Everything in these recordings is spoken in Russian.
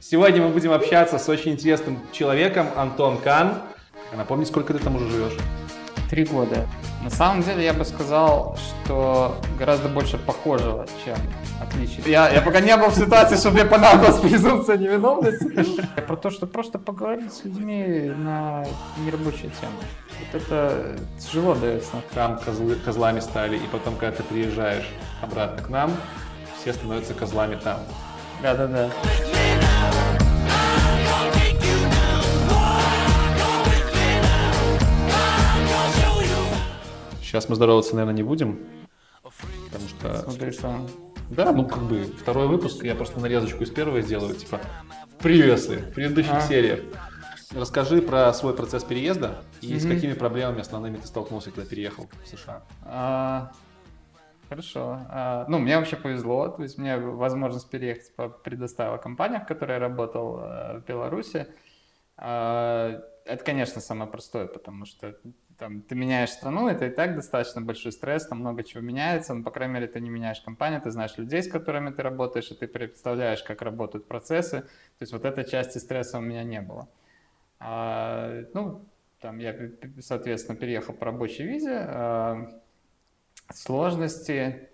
Сегодня мы будем общаться с очень интересным человеком, Антон Кан. Напомни, сколько ты там уже живешь? Три года. На самом деле я бы сказал, что гораздо больше похожего, чем отличий. Я, я пока не был в ситуации, чтобы мне понадобилась презумпция невиновности. Про то, что просто поговорить с людьми на нерабочие темы. Вот это тяжело дается. Там козлы, козлами стали, и потом, когда ты приезжаешь обратно к нам, все становятся козлами там. Да-да-да. Сейчас мы здороваться, наверное, не будем, потому что... Смотри сам. Да, ну как бы второй выпуск, я просто нарезочку из первого сделаю, типа приветствия в предыдущих А. сериях. Расскажи про свой процесс переезда и с Мгм. какими проблемами основными ты столкнулся, когда переехал в США. А, Хорошо. А, Ну, мне вообще повезло. То есть мне возможность переехать предоставила компания, в которой я работал э, в Беларуси. А, Это, конечно, самое простое, потому что там, ты меняешь страну, это и так достаточно большой стресс, там много чего меняется, но, по крайней мере, ты не меняешь компанию, ты знаешь людей, с которыми ты работаешь, и ты представляешь, как работают процессы. То есть вот этой части стресса у меня не было. А, ну, там я, соответственно, переехал по рабочей визе. Сложности,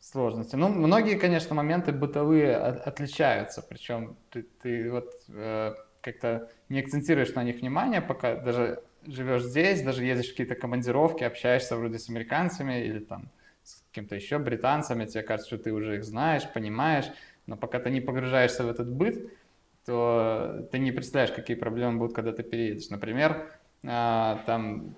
сложности. Ну, многие, конечно, моменты бытовые от- отличаются, причем ты, ты вот э, как-то не акцентируешь на них внимание, пока даже живешь здесь, даже ездишь в какие-то командировки, общаешься вроде с американцами или там с кем-то еще, британцами, тебе кажется, что ты уже их знаешь, понимаешь, но пока ты не погружаешься в этот быт, то ты не представляешь, какие проблемы будут, когда ты переедешь. Например, а, там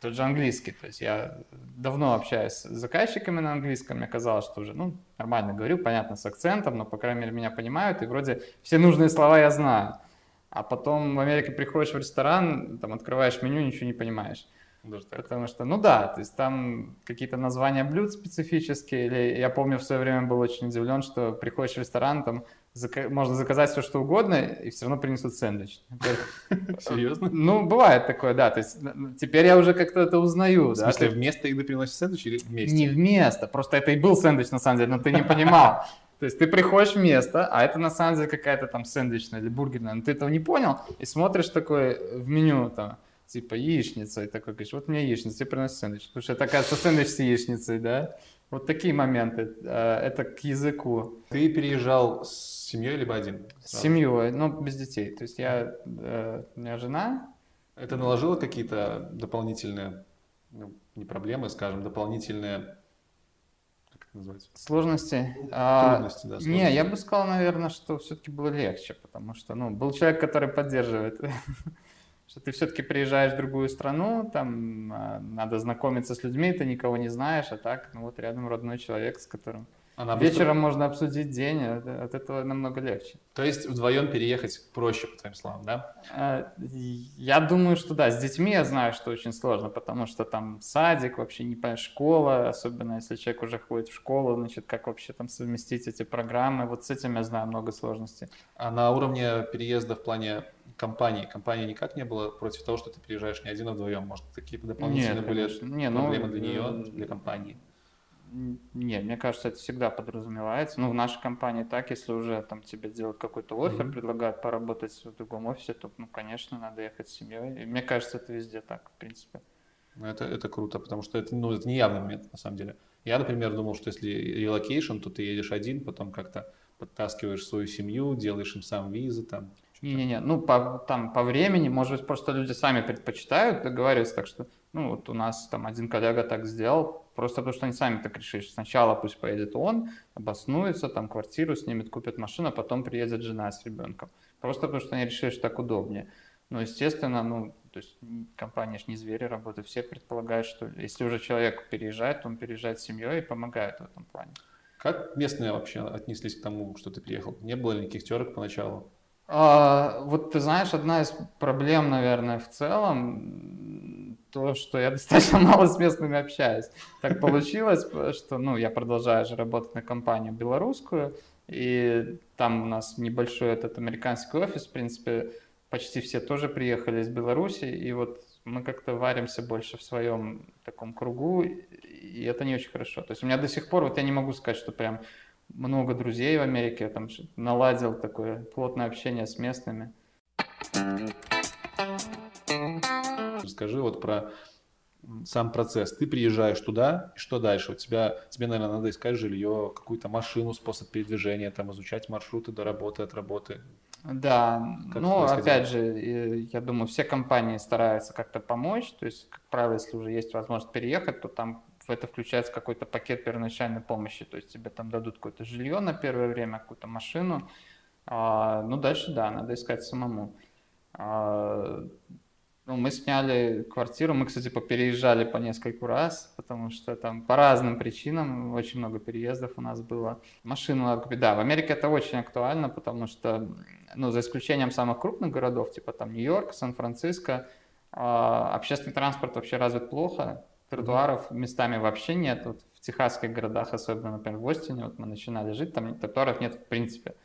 тот же английский. То есть я давно общаюсь с заказчиками на английском, мне казалось, что уже ну, нормально говорю, понятно, с акцентом, но, по крайней мере, меня понимают, и вроде все нужные слова я знаю. А потом в Америке приходишь в ресторан, там открываешь меню, ничего не понимаешь. Даже так. Потому что, ну да, то есть там какие-то названия блюд специфические. Или я помню, в свое время был очень удивлен, что приходишь в ресторан, там можно заказать все, что угодно, и все равно принесут сэндвич. Серьезно? Ну, бывает такое, да. То есть теперь я уже как-то это узнаю. В смысле, то вместо еды приносят сэндвич или вместе? не вместо, просто это и был сэндвич на самом деле, но ты не понимал. То есть ты приходишь в место, а это на самом деле какая-то там сэндвичная или бургерная, но ты этого не понял, и смотришь такой в меню там, типа яичница, и такой говоришь, вот меня яичница, тебе приносят сэндвич. Потому что это, оказывается, сэндвич с яичницей, да? Вот такие моменты. э, Это к языку. Ты переезжал с семьей либо один? С семьей, но без детей. То есть я, э, у меня жена, Это наложило какие-то дополнительные, ну, не проблемы, скажем, дополнительные, называется? Сложности? А, Трудности, да, Не, сложности. я бы сказал, наверное, что все-таки было легче, потому что, ну, был человек, который поддерживает, что ты все-таки приезжаешь в другую страну, там а, надо знакомиться с людьми, ты никого не знаешь, а так, ну вот рядом родной человек, с которым Она быстро- вечером можно обсудить день, а от, этого намного легче. То есть вдвоем переехать проще, по твоим словам, да? А, Я думаю, что да, с детьми я знаю, что очень сложно, потому что там садик, вообще не понимаешь, школа, особенно если человек уже ходит в школу, значит, как вообще там совместить эти программы, вот с этим я знаю много сложностей. А на уровне переезда в плане компании, компания никак не была против того, что ты приезжаешь не один, а вдвоем? Может, какие-то дополнительные Нет, были конечно. Не, ну, проблемы для нее, э, для компании? Нет, мне кажется, это всегда подразумевается. Ну, в нашей компании так, если уже там тебе делают какой-то offer, Мгм. предлагают поработать в другом офисе, то, ну, конечно, надо ехать с семьей. И мне кажется, это везде так, в принципе. Ну, Это, это круто, потому что это, ну, это не явный момент, на самом деле. Я, например, думал, что если relocation, то ты едешь один, потом как-то подтаскиваешь свою семью, делаешь им сам визы, там. Не-не-не, ну, по, там, по времени, может быть, просто люди сами предпочитают договариваться, так что, ну, вот у нас там один коллега так сделал, просто потому что они сами так решили, что сначала пусть поедет он, обоснуется, там, квартиру снимет, купит машину, а потом приедет жена с ребенком. Просто потому что они решили, что так удобнее. Но, естественно, ну, то есть компания же не звери работают, все предполагают, что если уже человек переезжает, то он переезжает с семьей и помогает в этом плане. Как местные вообще отнеслись к тому, что ты приехал? Не было ли никаких терок поначалу? А, вот ты знаешь, одна из проблем, наверное, в целом, то, что я достаточно мало с местными общаюсь. Так получилось, что, ну, я продолжаю же работать на компанию белорусскую, и там у нас небольшой этот американский офис, в принципе, почти все тоже приехали из Беларуси, и вот мы как-то варимся больше в своем таком кругу, и это не очень хорошо. То есть у меня до сих пор, вот я не могу сказать, что прям много друзей в Америке, там наладил такое плотное общение с местными. Расскажи вот про сам процесс. Ты приезжаешь туда, и что дальше? У тебя, тебе, наверное, надо искать жилье, какую-то машину, способ передвижения, там, изучать маршруты до работы, от работы. Да, как ну, опять же, я думаю, все компании стараются как-то помочь, то есть, как правило, если уже есть возможность переехать, то там в это включается какой-то пакет первоначальной помощи, то есть тебе там дадут какое-то жилье на первое время, какую-то машину, а, ну, дальше, да, надо искать самому. А, ну, мы сняли квартиру, мы, кстати, попереезжали по нескольку раз, потому что там по разным причинам очень много переездов у нас было. Машину надо купить. Да, в Америке это очень актуально, потому что, ну, за исключением самых крупных городов, типа там Нью-Йорк, Сан-Франциско, а, общественный транспорт вообще развит плохо, тротуаров местами вообще нет. Вот в техасских городах, особенно, например, в Остине, вот мы начинали жить, там тротуаров нет в принципе.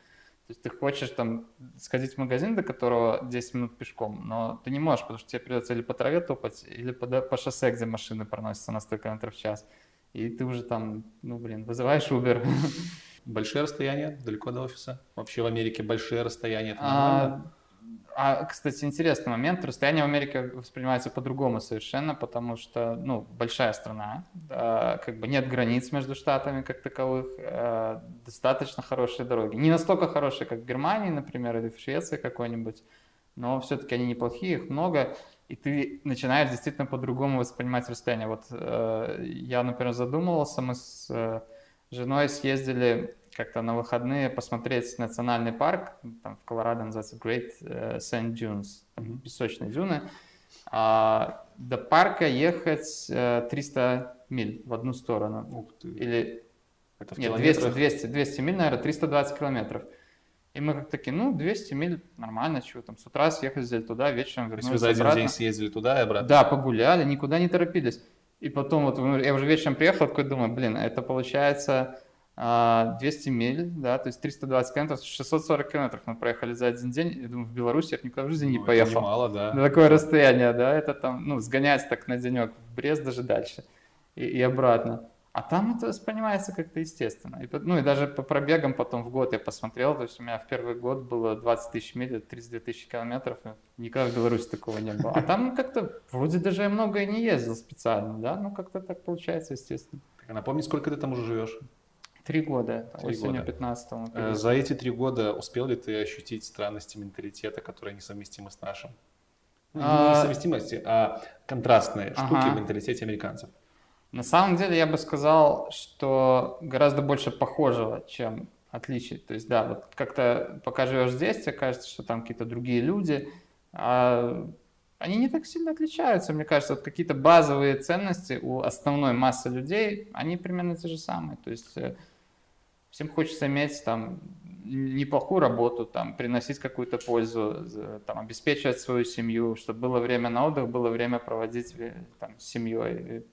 То есть ты хочешь там сходить в магазин, до которого 10 минут пешком, но ты не можешь, потому что тебе придется или по траве топать, или по, по шоссе, где машины проносятся на 100 км в час. И ты уже там, ну блин, вызываешь Uber. Большие расстояния далеко до офиса? Вообще в Америке большие расстояния? Это а, а, кстати, интересный момент. Расстояние в Америке воспринимается по-другому совершенно, потому что, ну, большая страна, да, как бы нет границ между штатами как таковых, э, достаточно хорошие дороги. Не настолько хорошие, как в Германии, например, или в Швеции какой-нибудь, но все-таки они неплохие, их много, и ты начинаешь действительно по-другому воспринимать расстояние. Вот э, я, например, задумывался, мы с э, женой съездили как-то на выходные посмотреть национальный парк, там в Колорадо называется Great э, Sand Dunes, там песочные дюны. А, до парка ехать 300 э, миль в одну сторону. Ух ты. Или Это нет, 200, 200, 200 миль, наверное, 320 километров. И мы как такие, ну, 200 миль, нормально, чего там, с утра съехали туда, вечером вернулись То есть вы за один день съездили туда и обратно? Да, погуляли, никуда не торопились. И потом вот я уже вечером приехал, такой думаю, блин, это получается 200 а, миль, да, то есть 320 километров, 640 километров мы проехали за один день. Я думаю, в Беларуси я никуда в жизни не ну, поехал. мало, да. На такое расстояние, да, это там, ну, сгонять так на денек в Брест даже дальше и, и обратно. А там это воспринимается как-то естественно. И, ну и даже по пробегам потом в год я посмотрел, то есть у меня в первый год было 20 тысяч миль, 32 тысячи километров, никогда в Беларуси такого не было. А там как-то вроде даже я много и не ездил специально, да, ну как-то так получается естественно. Так, а напомни, сколько ты там уже живешь? Три года, три осенью года. 15 э, За эти три года успел ли ты ощутить странности менталитета, которые несовместимы с нашим? Ну, а... Не несовместимости, а контрастные ага. штуки в менталитете американцев. На самом деле я бы сказал, что гораздо больше похожего, чем отличий. То есть, да, вот как-то пока живешь здесь, тебе кажется, что там какие-то другие люди, а они не так сильно отличаются, мне кажется. Вот какие-то базовые ценности у основной массы людей, они примерно те же самые. То есть э, Всем хочется иметь там неплохую работу, там, приносить какую-то пользу, там, обеспечивать свою семью, чтобы было время на отдых, было время проводить э, там, с семьей.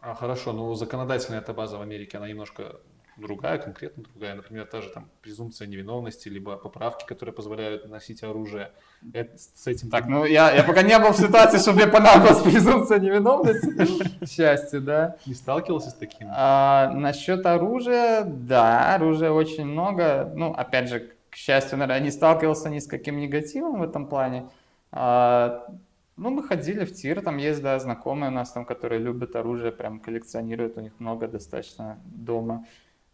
А, хорошо, но законодательная эта база в Америке, она немножко другая, конкретно другая. Например, та же там презумпция невиновности, либо поправки, которые позволяют носить оружие. Это, с этим... Так, ну я, я пока не был в ситуации, чтобы мне понадобилась презумпция невиновности. К счастью, да. Не сталкивался с таким? А, насчет оружия, да, оружия очень много. Ну, опять же, к счастью, наверное, не сталкивался ни с каким негативом в этом плане. А, ну, мы ходили в тир, там есть, да, знакомые у нас там, которые любят оружие, прям коллекционируют, у них много достаточно дома.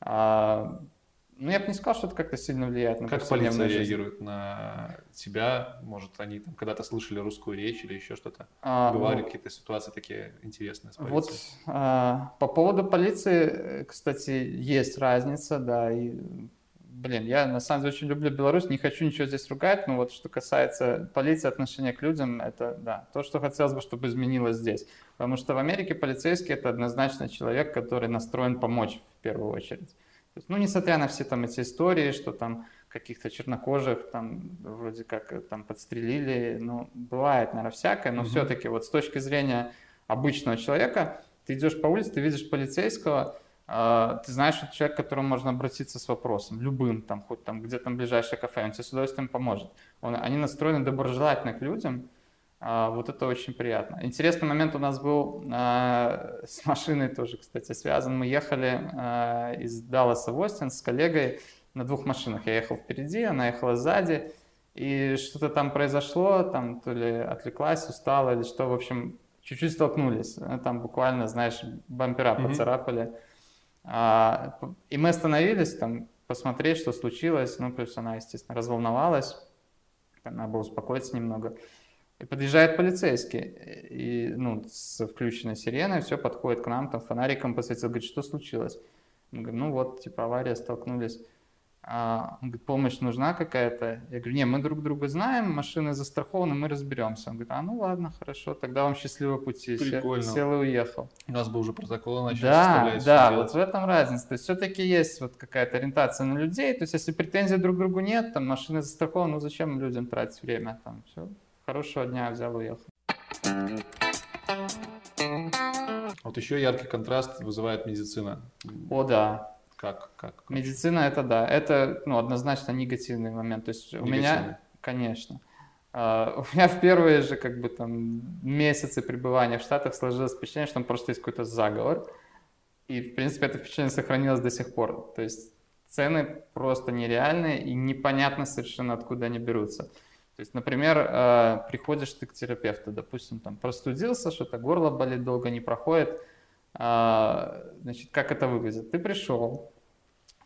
А, ну, я бы не сказал, что это как-то сильно влияет на Как полиция жизнь. реагирует на тебя? Может, они там когда-то слышали русскую речь или еще что-то? А, Бывали ну, какие-то ситуации такие интересные с полицией? Вот а, по поводу полиции, кстати, есть разница, да, и блин, я на самом деле очень люблю Беларусь, не хочу ничего здесь ругать, но вот что касается полиции, отношения к людям, это, да, то, что хотелось бы, чтобы изменилось здесь. Потому что в Америке полицейский – это однозначно человек, который настроен помочь в первую очередь. То есть, ну, несмотря на все там эти истории, что там каких-то чернокожих там вроде как э, там подстрелили, ну, бывает, наверное, всякое, но mm-hmm. все-таки вот с точки зрения обычного человека, ты идешь по улице, ты видишь полицейского, ты знаешь, что человек, к которому можно обратиться с вопросом, любым, там, хоть там, где там ближайшее кафе, он тебе с удовольствием поможет. Он, они настроены доброжелательно к людям, А, вот это очень приятно. Интересный момент у нас был а, с машиной тоже, кстати, связан. Мы ехали а, из Далласа в Остин с коллегой на двух машинах. Я ехал впереди, она ехала сзади. И что-то там произошло, там то ли отвлеклась, устала или что, в общем, чуть-чуть столкнулись. Там буквально, знаешь, бампера mm-hmm. поцарапали. А, и мы остановились там посмотреть, что случилось. Ну, плюс она, естественно, разволновалась. Надо было успокоиться немного. И подъезжает полицейский, и, ну, с включенной сиреной, все, подходит к нам, там фонариком посветил, говорит, что случилось? Мы говорим, ну вот, типа, авария, столкнулись. А, он говорит, помощь нужна какая-то? Я говорю, не, мы друг друга знаем, машины застрахованы, мы разберемся. Он говорит, а ну ладно, хорошо, тогда вам счастливого пути. Прикольно. Сел и уехал. У нас бы уже протоколы начали Да, да, вот в этом разница. То есть все-таки есть вот какая-то ориентация на людей. То есть если претензий друг к другу нет, там машины застрахованы, ну зачем людям тратить время? Там все, хорошего дня, взял и уехал. Вот еще яркий контраст вызывает медицина. О, да. Как, как, как? Медицина это да, это ну, однозначно негативный момент. То есть у меня, конечно, Uh, у меня в первые же как бы там месяцы пребывания в Штатах сложилось впечатление, что там просто есть какой-то заговор. И, в принципе, это впечатление сохранилось до сих пор. То есть цены просто нереальные и непонятно совершенно откуда они берутся. То есть, например, uh, приходишь ты к терапевту, допустим, там простудился, что-то горло болит, долго не проходит. Uh, значит, как это выглядит? Ты пришел,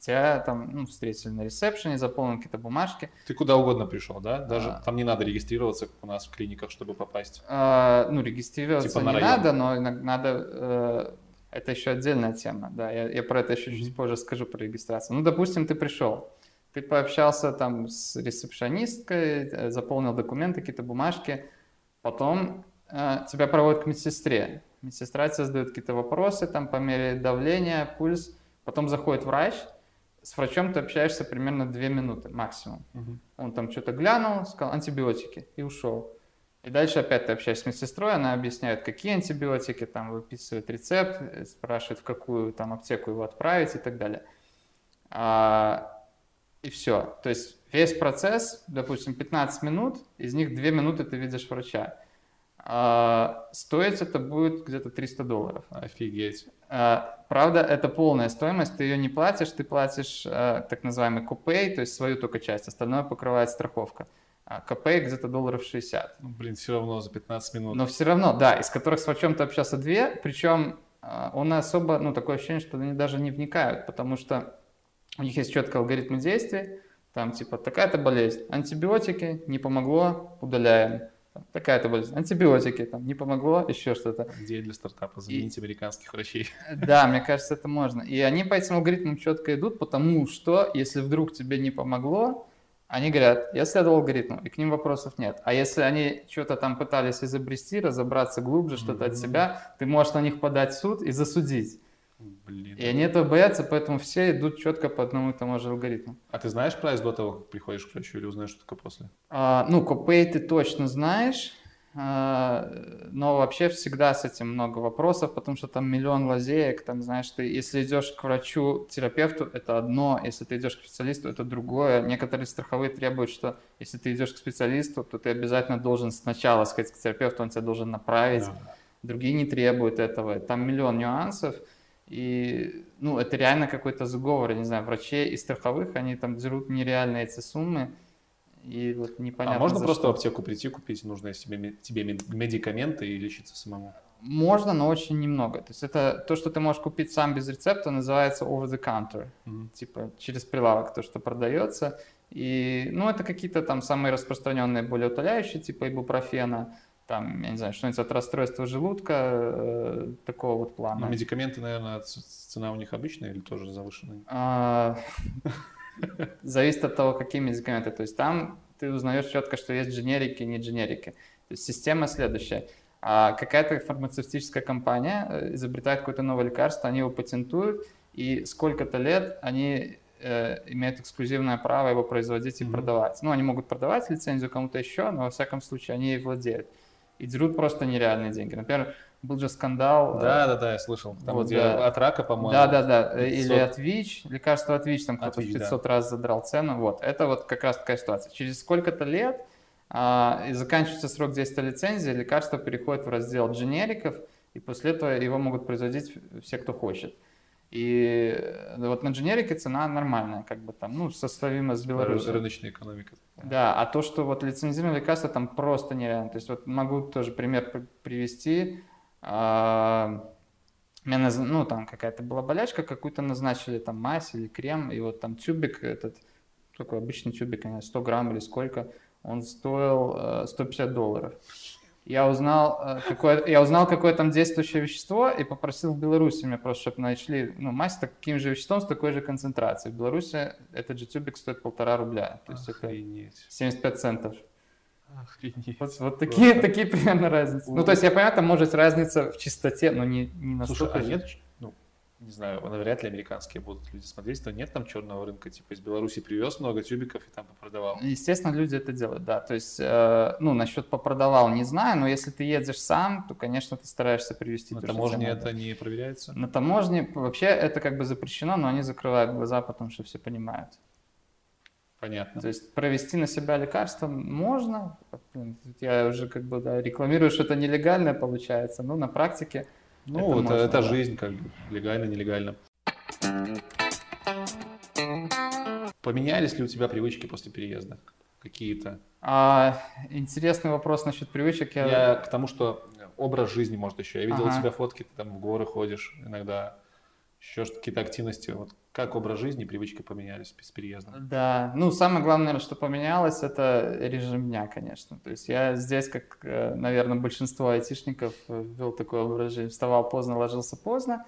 Тебя там ну, встретили на ресепшене, заполнили какие-то бумажки. Ты куда угодно пришел, да? Даже а... там не надо регистрироваться, как у нас в клиниках, чтобы попасть. А, ну, регистрироваться типа не район. надо, но надо... Э, это еще отдельная тема, да. Я, я про это еще чуть позже скажу, про регистрацию. Ну, допустим, ты пришел, ты пообщался там с ресепшонисткой, э, заполнил документы, какие-то бумажки, потом э, тебя проводят к медсестре. Медсестра тебе задает какие-то вопросы, там, по мере давления, пульс, потом заходит врач, с врачом ты общаешься примерно 2 минуты максимум. Угу. Он там что-то глянул, сказал антибиотики и ушел. И дальше опять ты общаешься с медсестрой, она объясняет, какие антибиотики, там выписывает рецепт, э, спрашивает, в какую там аптеку его отправить и так далее. А, и все. То есть весь процесс, допустим, 15 минут, из них 2 минуты ты видишь врача. А, стоить это будет где-то 300 долларов. Офигеть. А, правда, это полная стоимость, ты ее не платишь, ты платишь а, так называемый купей, то есть свою только часть, остальное покрывает страховка. А копей где-то долларов 60. Ну, блин, все равно за 15 минут. Но все равно, да, из которых с ты общался две, причем он особо, ну, такое ощущение, что они даже не вникают, потому что у них есть четкий алгоритм действий, там типа такая-то болезнь, антибиотики, не помогло, удаляем такая-то болезнь, антибиотики, там, не помогло, еще что-то. Идея для стартапа, заменить и... американских врачей. Да, мне кажется, это можно. И они по этим алгоритмам четко идут, потому что, если вдруг тебе не помогло, они говорят, я следовал алгоритму, и к ним вопросов нет. А если они что-то там пытались изобрести, разобраться глубже, что-то mm-hmm. от себя, ты можешь на них подать в суд и засудить. Блин. И они этого боятся, поэтому все идут четко по одному и тому же алгоритму. А ты знаешь прайс до того, как приходишь к врачу, или узнаешь только после? А, ну, копей ты точно знаешь, а, но вообще всегда с этим много вопросов, потому что там миллион лазеек, там, знаешь, ты, если идешь к врачу, терапевту, это одно, если ты идешь к специалисту, это другое. Некоторые страховые требуют, что если ты идешь к специалисту, то ты обязательно должен сначала сказать к терапевту, он тебя должен направить. Да. Другие не требуют этого. Там миллион нюансов. И, ну, это реально какой-то заговор, я не знаю, врачей и страховых, они там дерут нереальные эти суммы. И вот непонятно. А можно просто что. в аптеку прийти, купить нужные себе, тебе медикаменты и лечиться самому? Можно, но очень немного. То есть это то, что ты можешь купить сам без рецепта, называется over the counter. Mm-hmm. Типа через прилавок то, что продается. И, ну, это какие-то там самые распространенные более утоляющие, типа ибупрофена там, я не знаю, что-нибудь от расстройства желудка, э, такого вот плана. Но медикаменты, наверное, цена у них обычная или тоже завышенная? А, зависит от того, какие медикаменты. То есть там ты узнаешь четко, что есть дженерики и не дженерики. То есть система следующая. А какая-то фармацевтическая компания э, изобретает какое-то новое лекарство, они его патентуют, и сколько-то лет они э, имеют эксклюзивное право его производить и mm-hmm. продавать. Ну, они могут продавать лицензию кому-то еще, но во всяком случае они ей владеют и дерут просто нереальные деньги. Например, был же скандал. Да, да, да, я слышал. Там, вот, где да. от рака, по-моему. Да, да, да. 500. Или от ВИЧ, лекарство от ВИЧ, там кто-то в 500 да. раз задрал цену. Вот, это вот как раз такая ситуация. Через сколько-то лет а, и заканчивается срок действия лицензии, лекарство переходит в раздел дженериков, и после этого его могут производить все, кто хочет. И э, вот на дженерике цена нормальная, как бы там, ну, составима с Беларусью. Рыночная экономика. Да, а то, что вот лицензированные лекарства там просто нереально. То есть вот могу тоже пример привести. А, меня, ну, там какая-то была болячка, какую-то назначили там мазь или крем, и вот там тюбик этот, такой обычный тюбик, 100 грамм или сколько, он стоил 150 э, долларов. Я узнал, э, какое, я узнал, какое там действующее вещество и попросил в Беларуси мне просто, чтобы нашли ну, мазь с таким же веществом, с такой же концентрацией. В Беларуси этот же тюбик стоит полтора рубля. То есть Охренеть. это 75 центов. Охренеть. Вот, вот такие, такие примерно разницы. Ну, то есть я понимаю, там может разница в чистоте, но не, не настолько. Слушай, а нет не знаю, вряд ли американские будут люди смотреть, то нет там черного рынка, типа из Беларуси привез много тюбиков и там попродавал. Естественно, люди это делают, да. То есть, э, ну, насчет попродавал не знаю, но если ты едешь сам, то, конечно, ты стараешься привезти. На таможне это не проверяется? На таможне вообще это как бы запрещено, но они закрывают глаза, потому что все понимают. Понятно. То есть провести на себя лекарство можно. Я уже как бы да, рекламирую, что это нелегально получается, но на практике ну, это, можно, это да. жизнь, как бы, легально, нелегально. Поменялись ли у тебя привычки после переезда? Какие-то? А, интересный вопрос насчет привычек. Я... я к тому, что образ жизни, может, еще. Я видел ага. у тебя фотки, ты там в горы ходишь иногда, еще какие-то активности. Вот как образ жизни привычки поменялись с переездом? Да, ну самое главное, что поменялось, это режим дня, конечно. То есть я здесь, как, э, наверное, большинство айтишников, э, вел такой образ жизни. Вставал поздно, ложился поздно,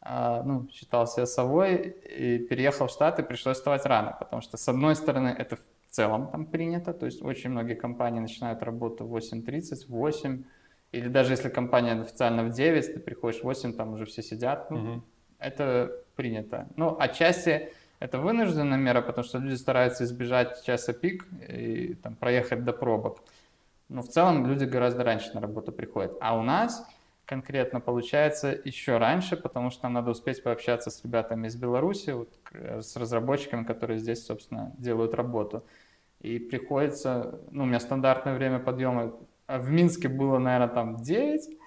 а, ну, считал себя совой, и переехал в Штаты, пришлось вставать рано, потому что, с одной стороны, это в целом там принято, то есть очень многие компании начинают работу в 8.30, в 8, или даже если компания официально в 9, ты приходишь в 8, там уже все сидят, ну, угу. Это принято. Ну, отчасти это вынужденная мера, потому что люди стараются избежать часа пик и там, проехать до пробок. Но в целом люди гораздо раньше на работу приходят. А у нас конкретно получается еще раньше, потому что нам надо успеть пообщаться с ребятами из Беларуси, вот, с разработчиками, которые здесь, собственно, делают работу. И приходится, ну, у меня стандартное время подъема в Минске было, наверное, там 9, а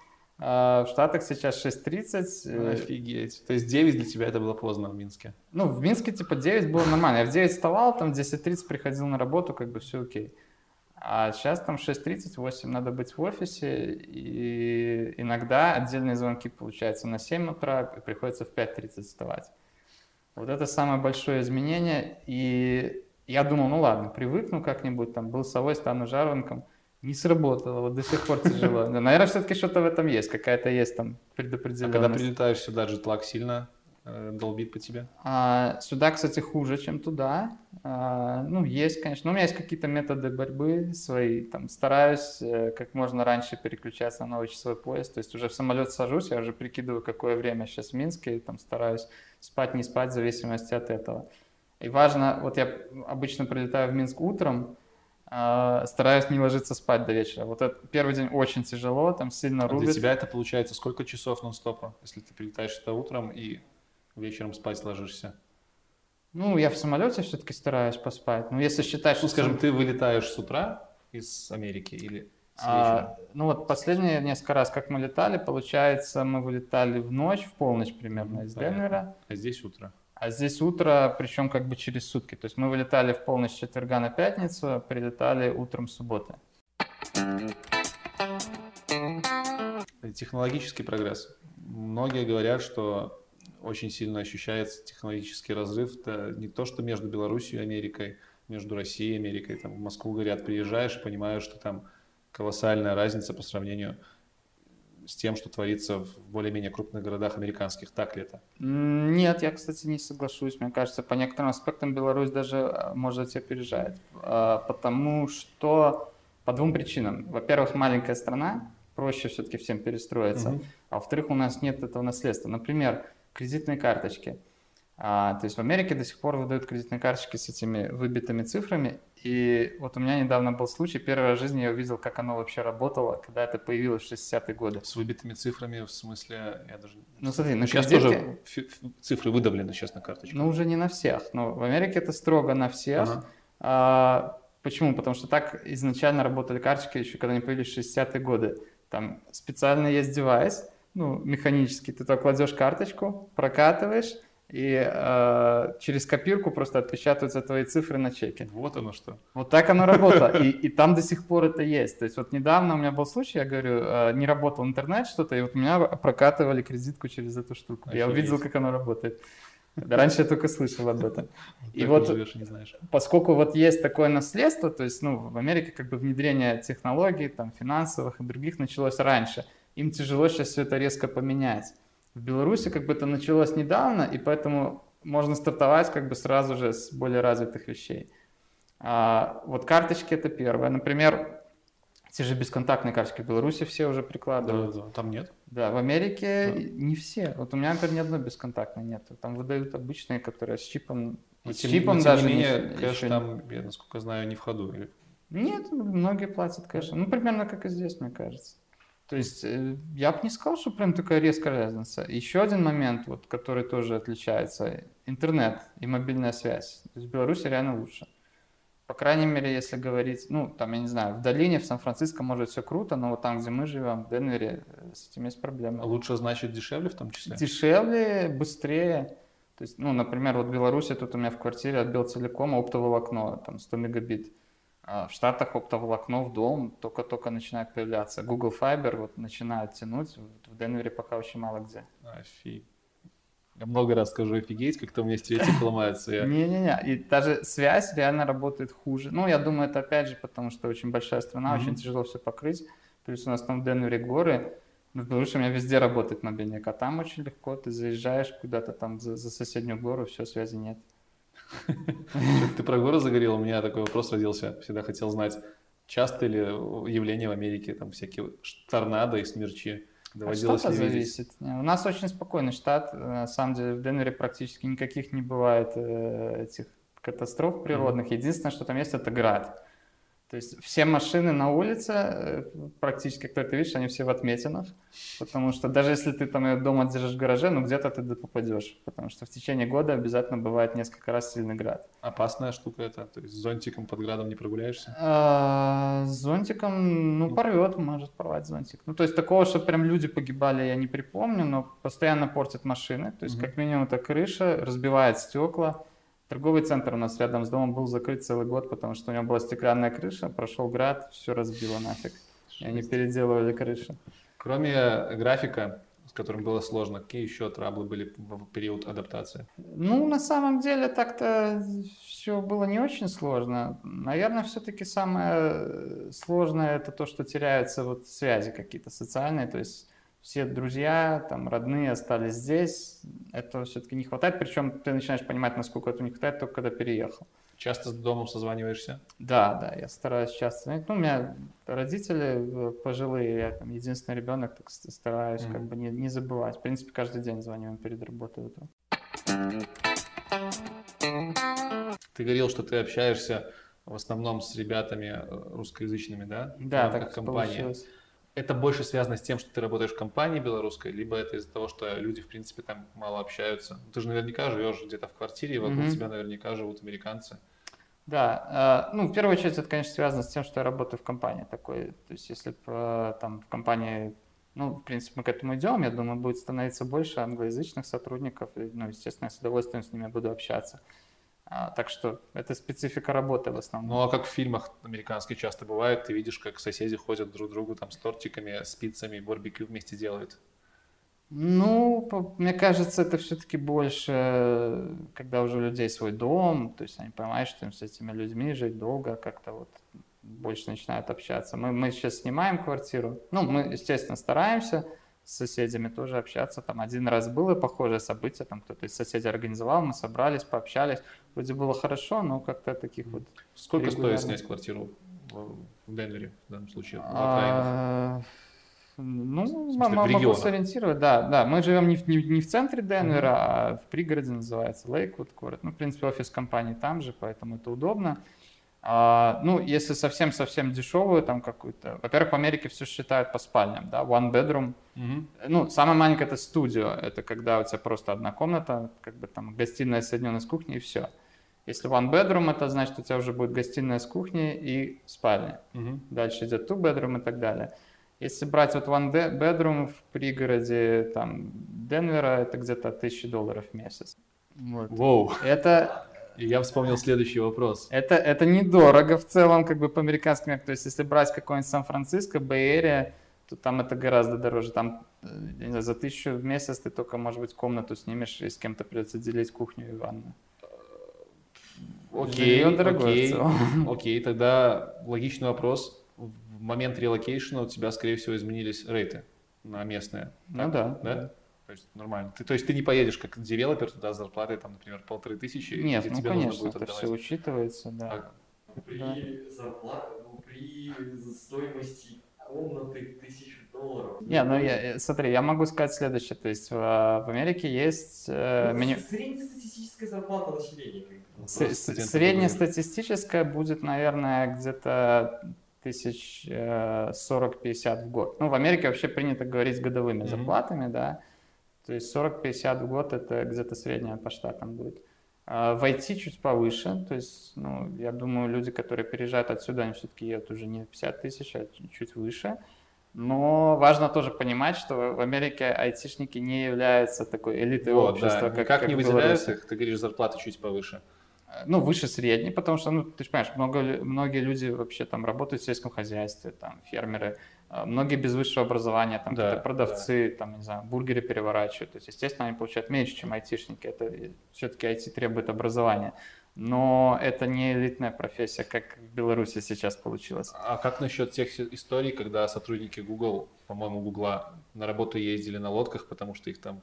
в Штатах сейчас 6.30. Э, Офигеть. То есть 9 для тебя это было поздно в Минске? Ну, в Минске типа 9 было нормально. Я в 9 вставал, там в 10.30 приходил на работу, как бы все окей. А сейчас там 6.30, 8 надо быть в офисе, и иногда отдельные звонки получаются на 7 утра, и приходится в 5.30 вставать. Вот это самое большое изменение, и я думал, ну ладно, привыкну как-нибудь, там, был совой, стану жарванком – не сработало, вот до сих пор тяжело. Наверное, все-таки что-то в этом есть, какая-то есть там предопределенность. А когда прилетаешь сюда, джетлаг сильно э, долбит по тебе? А, сюда, кстати, хуже, чем туда. А, ну, есть, конечно. Но у меня есть какие-то методы борьбы свои. Там, стараюсь э, как можно раньше переключаться на новый часовой пояс. То есть уже в самолет сажусь, я уже прикидываю, какое время сейчас в Минске, и там стараюсь спать, не спать, в зависимости от этого. И важно, вот я обычно прилетаю в Минск утром, стараюсь не ложиться спать до вечера. Вот этот первый день очень тяжело, там сильно рубит. А для тебя это получается сколько часов нон-стопа, если ты прилетаешь сюда утром и вечером спать ложишься? Ну, я в самолете все-таки стараюсь поспать. Ну, если считать, что... Ну, скажем, ты вылетаешь с утра из Америки или с а, ну, вот последние несколько раз, как мы летали, получается, мы вылетали в ночь, в полночь примерно из Понятно. Денвера. А здесь утро? А здесь утро, причем как бы через сутки. То есть мы вылетали в полночь четверга на пятницу, прилетали утром субботы. Технологический прогресс. Многие говорят, что очень сильно ощущается технологический разрыв. Это не то, что между Беларусью и Америкой, между Россией и Америкой. Там в Москву, говорят, приезжаешь понимаешь, что там колоссальная разница по сравнению с тем, что творится в более-менее крупных городах американских. Так ли это? Нет, я, кстати, не соглашусь. Мне кажется, по некоторым аспектам Беларусь даже, э, может, тебя опережает. А, потому что по двум причинам. Во-первых, маленькая страна, проще все-таки всем перестроиться. Угу. А во-вторых, у нас нет этого наследства. Например, кредитные карточки. А, то есть в Америке до сих пор выдают кредитные карточки с этими выбитыми цифрами, и вот у меня недавно был случай, первый раз в жизни я увидел, как оно вообще работало, когда это появилось в 60-е годы. С выбитыми цифрами, в смысле, я даже... Ну смотри, на Сейчас кредитке... тоже цифры выдавлены сейчас на карточку. Ну уже не на всех, но в Америке это строго на всех. Ага. А, Почему? Потому что так изначально работали карточки еще когда они появились в 60-е годы. Там специально есть девайс, ну, механический, ты туда кладешь карточку, прокатываешь, и э, через копирку просто отпечатываются твои цифры на чеке. Вот оно что. Вот так оно работало, и, и там до сих пор это есть. То есть вот недавно у меня был случай, я говорю, э, не работал интернет что-то, и вот у меня прокатывали кредитку через эту штуку. Офигеть. Я увидел, как оно работает. Раньше я только слышал об этом. И вот, живешь, поскольку вот есть такое наследство, то есть, ну, в Америке как бы внедрение технологий, там, финансовых и других началось раньше. Им тяжело сейчас все это резко поменять. В Беларуси как бы это началось недавно, и поэтому можно стартовать как бы сразу же с более развитых вещей. А, вот карточки это первое. Например, те же бесконтактные карточки в Беларуси все уже прикладывают. Да, да, там нет? Да, в Америке да. не все. Вот у меня, например, ни одной бесконтактной нет. Там выдают обычные, которые с чипом. Но с тем, чипом но, даже тем не менее, не, кэш еще... там, я насколько знаю, не в ходу. Или... Нет, многие платят кэшем. Ну, примерно как и здесь, мне кажется. То есть э, я бы не сказал, что прям такая резкая разница. Еще один момент, вот, который тоже отличается, интернет и мобильная связь. То есть в Беларуси реально лучше. По крайней мере, если говорить, ну, там, я не знаю, в долине, в Сан-Франциско, может, все круто, но вот там, где мы живем, в Денвере, э, с этим есть проблемы. Лучше значит дешевле в том числе? Дешевле, быстрее. То есть, ну, например, вот в Беларуси тут у меня в квартире от Белтелекома оптоволокно, там 100 мегабит. А в Штатах оптоволокно в дом только-только начинает появляться. Google Fiber вот начинает тянуть, в Денвере пока очень мало где. Офиг. Я много раз скажу офигеть, как-то у меня стереотип ломается. Не-не-не, и даже связь реально работает хуже. Ну, я думаю, это опять же потому, что очень большая страна, очень тяжело все покрыть. Плюс у нас там в Денвере горы, ну, в Беларуси у меня везде работает мобильник, а там очень легко, ты заезжаешь куда-то там за, за соседнюю гору, все, связи нет. Ты про горы загорел, у меня такой вопрос родился. Всегда хотел знать, часто ли явление в Америке, там всякие торнадо и смерчи? Доводилось От зависит. У нас очень спокойный штат. На самом деле в Денвере практически никаких не бывает э, этих катастроф природных. Mm-hmm. Единственное, что там есть, это град. То есть все машины на улице, э, практически, кто ты видишь, они все в отметинах, потому что даже если ты там дома держишь в гараже, ну где-то ты попадешь, потому что в течение года обязательно бывает несколько раз сильный град. Опасная штука это? То есть с зонтиком под градом не прогуляешься? А, с зонтиком, ну, порвет, может порвать зонтик. Ну, то есть такого, что прям люди погибали, я не припомню, но постоянно портят машины, то есть угу. как минимум это крыша, разбивает стекла, Торговый центр у нас рядом с домом был закрыт целый год, потому что у него была стеклянная крыша, прошел град, все разбило нафиг. И они переделывали крышу. Кроме графика, с которым было сложно, какие еще траблы были в период адаптации? Ну, на самом деле так-то все было не очень сложно. Наверное, все-таки самое сложное это то, что теряются вот связи какие-то социальные, то есть все друзья, там, родные остались здесь, этого все-таки не хватает, причем ты начинаешь понимать, насколько этого не хватает, только когда переехал. Часто с домом созваниваешься? Да, да, я стараюсь часто. Ну, у меня родители э, пожилые, я там единственный ребенок, так стараюсь mm-hmm. как бы не, не забывать. В принципе, каждый день звоню им перед работой утром. Ты говорил, что ты общаешься в основном с ребятами э, русскоязычными, да? Да, так компании. получилось это больше связано с тем, что ты работаешь в компании белорусской, либо это из-за того, что люди, в принципе, там мало общаются. Ты же наверняка живешь где-то в квартире, и вокруг mm-hmm. тебя наверняка живут американцы. Да, э, ну, в первую очередь это, конечно, связано с тем, что я работаю в компании такой. То есть, если э, там в компании, ну, в принципе, мы к этому идем, я думаю, будет становиться больше англоязычных сотрудников, и, ну, естественно, я с удовольствием с ними буду общаться. А, так что это специфика работы в основном. Ну а как в фильмах американских часто бывает, ты видишь, как соседи ходят друг к другу там с тортиками, с пиццами, барбекю вместе делают? Ну, мне кажется, это все-таки больше, когда уже у людей свой дом, то есть они понимают, что им с этими людьми жить долго, как-то вот больше начинают общаться. Мы, мы сейчас снимаем квартиру, ну, мы, естественно, стараемся, с соседями тоже общаться. Там один раз было похожее событие, там кто-то из соседей организовал, мы собрались, пообщались. Вроде было хорошо, но как-то таких вот... Сколько регулярно... стоит снять квартиру в Денвере в данном случае? А... Ну, смысле, могу сориентировать, да, да. Мы живем не в, не, не в центре Денвера, mm-hmm. а в пригороде называется Лейквуд город. Ну, в принципе, офис компании там же, поэтому это удобно. А, ну, если совсем-совсем дешевую, там какую-то... Во-первых, в Америке все считают по спальням, да, one bedroom. Mm-hmm. Ну, самое маленькое это студио, это когда у тебя просто одна комната, как бы там гостиная соединенная с кухней и все. Если one bedroom, это значит, у тебя уже будет гостиная с кухней и спальня. Мгм. Дальше идет two bedroom и так далее. Если брать вот one de- bedroom в пригороде там Денвера, это где-то 1000 долларов в месяц. Вот. Воу. Это, я вспомнил следующий вопрос. это, это недорого в целом, как бы по американским. То есть, если брать какой-нибудь Сан-Франциско, Bay Area, то там это гораздо дороже. Там э, не знаю, за тысячу в месяц ты только, может быть, комнату снимешь, и с кем-то придется делить кухню и ванну. Окей, окей, окей, тогда логичный вопрос. В момент relocation а у тебя, скорее всего, изменились rate ы на местные. Ну Так? да, Да? да. То есть нормально. Ты, то есть ты не поедешь как девелопер туда с зарплатой, там, например, полторы тысячи, Нет, ну тебе нужно конечно, будет это отдавать. все учитывается, да. А, При зарплате, ну, при стоимости комнаты тысячу долларов. Не, ну я, э, смотри, я могу сказать следующее. То есть в, в Америке есть э, Ну, меню... Среднестатистическая зарплата населения. Среднестатистическая будет, наверное, где-то тысяч э, 40-50 в год. Ну, в Америке вообще принято говорить годовыми Мгм. зарплатами, да. То есть 40-50 в год это где-то средняя по штатам будет. А В IT чуть повыше, то есть, ну, я думаю, люди, которые переезжают отсюда, они все-таки едут уже не 50 тысяч, а чуть- выше. Но важно тоже понимать, что в Америке айтишники не являются такой элитой вот, общества, да, как, как, как не в выделяются Беларуси. их, ты говоришь, зарплаты чуть повыше. Ну, выше средней, потому что, ну, ты же понимаешь, много, многие люди вообще там работают в сельском хозяйстве, там, фермеры, а, многие без высшего образования, там, Да, продавцы, там, не знаю, бургеры переворачивают. То есть, естественно, они получают меньше, чем айтишники. Это все-таки IT требует образования. Но это не элитная профессия, как в Беларуси сейчас получилось. А как насчет тех историй, когда сотрудники Google, по-моему, Гугла на работу ездили на лодках, потому что их там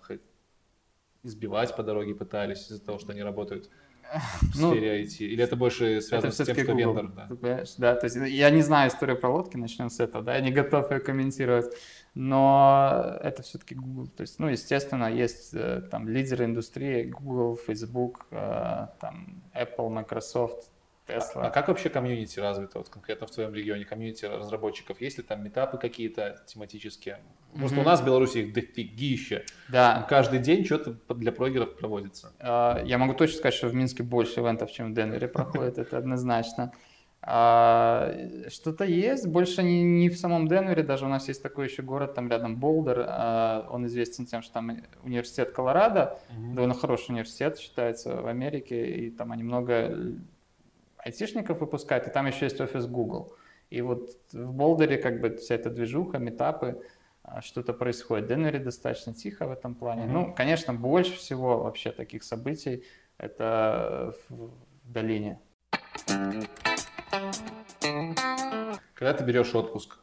избивать по дороге пытались из-за того, что они работают в Ну, сфере IT? Или это больше связано это с тем, что Google, вендор? Да? ты понимаешь? Да, то есть я не знаю историю про лодки, начнем с этого, да, я не готов ее комментировать, но это все-таки Google. То есть, ну, естественно, есть э, там лидеры индустрии, Google, Facebook, э, там Apple, Microsoft, Tesla. А как вообще комьюнити развито, вот конкретно в твоем регионе, комьюнити разработчиков? Есть ли там метапы какие-то тематические? Просто Мгм. у нас в Беларуси их дофигища. Да, Каждый день что-то для прогеров проводится. А, Я могу точно сказать, что в Минске больше ивентов, чем в Денвере проходит, это однозначно. А, Что-то есть, больше не, не в самом Денвере, даже у нас есть такой еще город, там рядом Болдер, а, он известен тем, что там университет Колорадо, довольно хороший университет считается в Америке, и там они много айтишников выпускают, и там еще есть офис Google. И вот в Болдере как бы вся эта движуха, метапы, что-то происходит. В Денвере достаточно тихо в этом плане. Мгм. Ну, конечно, больше всего вообще таких событий это в, в долине. Когда ты берешь отпуск,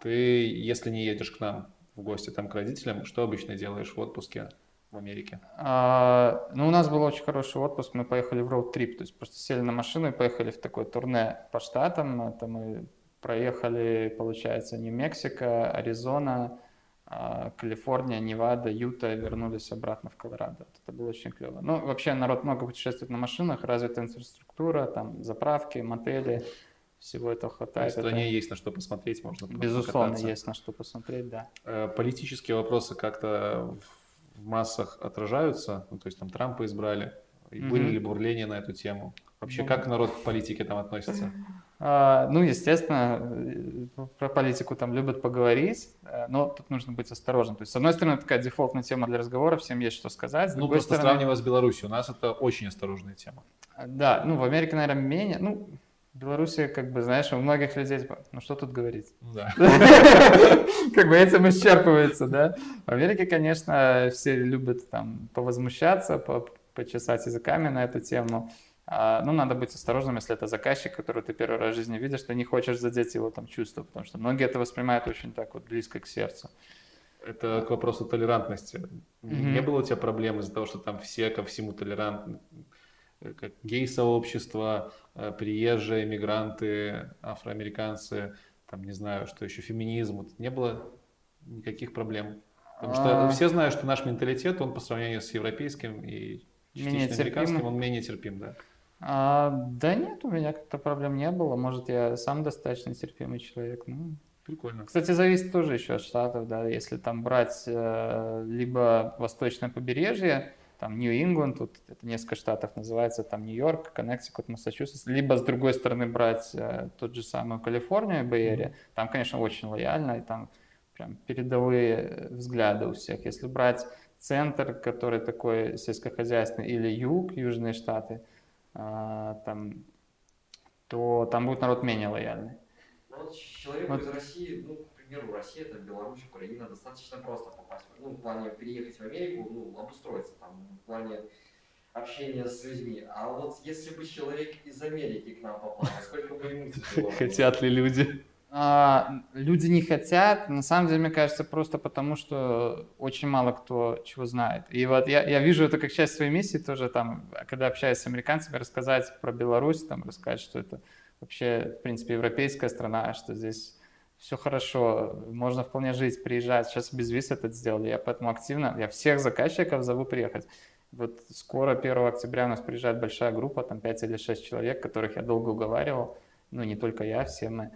ты, если не едешь к нам в гости там к родителям, что обычно делаешь в отпуске в Америке? А, ну, у нас был очень хороший отпуск, мы поехали в роуд-трип, то есть просто сели на машину и поехали в такое турне по штатам. Это мы проехали, получается, Нью-Мексико, Аризона, а, Калифорния, Невада, Юта, вернулись обратно в Колорадо. Это было очень клево. Ну, вообще народ много путешествует на машинах, развитая инфраструктура, там заправки, мотели, всего этого В хватает. Это, стране есть на что посмотреть, можно безусловно, покататься. есть на что посмотреть, да. Э, Политические вопросы как-то в- в массах отражаются, ну, то есть там Трампа избрали, и Мгм. были ли бурления на эту тему? Вообще, Ну. как народ к политике там относится? А, Ну, естественно, э, про политику там любят поговорить, э, но тут нужно быть осторожным. То есть, с одной стороны, такая дефолтная тема для разговора, всем есть что сказать. С Ну, просто стороны, сравнивая с Беларусью, у нас это очень осторожная тема. да, ну, в Америке, наверное, менее. Ну, в Беларуси, как бы, знаешь, у многих людей, типа, ну, что тут говорить? Да. Как бы этим исчерпывается, да. В Америке, конечно, все любят там повозмущаться, по- почесать языками на эту тему. А, Ну, надо быть осторожным, если это заказчик, которого ты первый раз в жизни видишь, ты не хочешь задеть его там чувства, потому что многие это воспринимают очень так вот близко к сердцу. Это к вопросу толерантности. Мгм. Не было у тебя проблем из-за того, что там все ко всему толерантны? Как гей-сообщество, э, приезжие, мигранты, афроамериканцы, там, не знаю, что еще, феминизм. Вот не было никаких проблем? Потому что А. все знают, что наш менталитет, он по сравнению с европейским и частично американским, он менее терпим, да. А, да нет, у меня как-то проблем не было. Может, я сам достаточно терпимый человек. Ну, Прикольно. Кстати, зависит тоже еще от штатов, да, если там брать э, либо восточное побережье, там New England, тут это несколько штатов называется, там Нью-Йорк, Коннектикут, Массачусетс, либо с другой стороны брать э, тот же самый Калифорнию, Bay Area, там, конечно, очень лояльно, и там прям передовые взгляды у всех. Если брать центр, который такой сельскохозяйственный, или юг, южные штаты, там, то там будет народ менее лояльный. Ну, вот человеку вот. из России, ну, к примеру, Россия, это Беларусь, Украина, достаточно просто попасть. Ну, в плане переехать в Америку, ну, обустроиться там, в плане общения с людьми. А вот если бы человек из Америки к нам попал, сколько бы ему? Хотят ли люди? А, люди не хотят, на самом деле, мне кажется, просто потому, что очень мало кто чего знает. И вот я, я вижу это как часть своей миссии тоже, там, когда общаюсь с американцами, рассказать про Беларусь, там, рассказать, что это вообще, в принципе, европейская страна, что здесь все хорошо, можно вполне жить, приезжать. Сейчас без виз это сделали, я поэтому активно, я всех заказчиков зову приехать. Вот скоро, 1 октября, у нас приезжает большая группа, там 5 или 6 человек, которых я долго уговаривал, ну, не только я, все мы.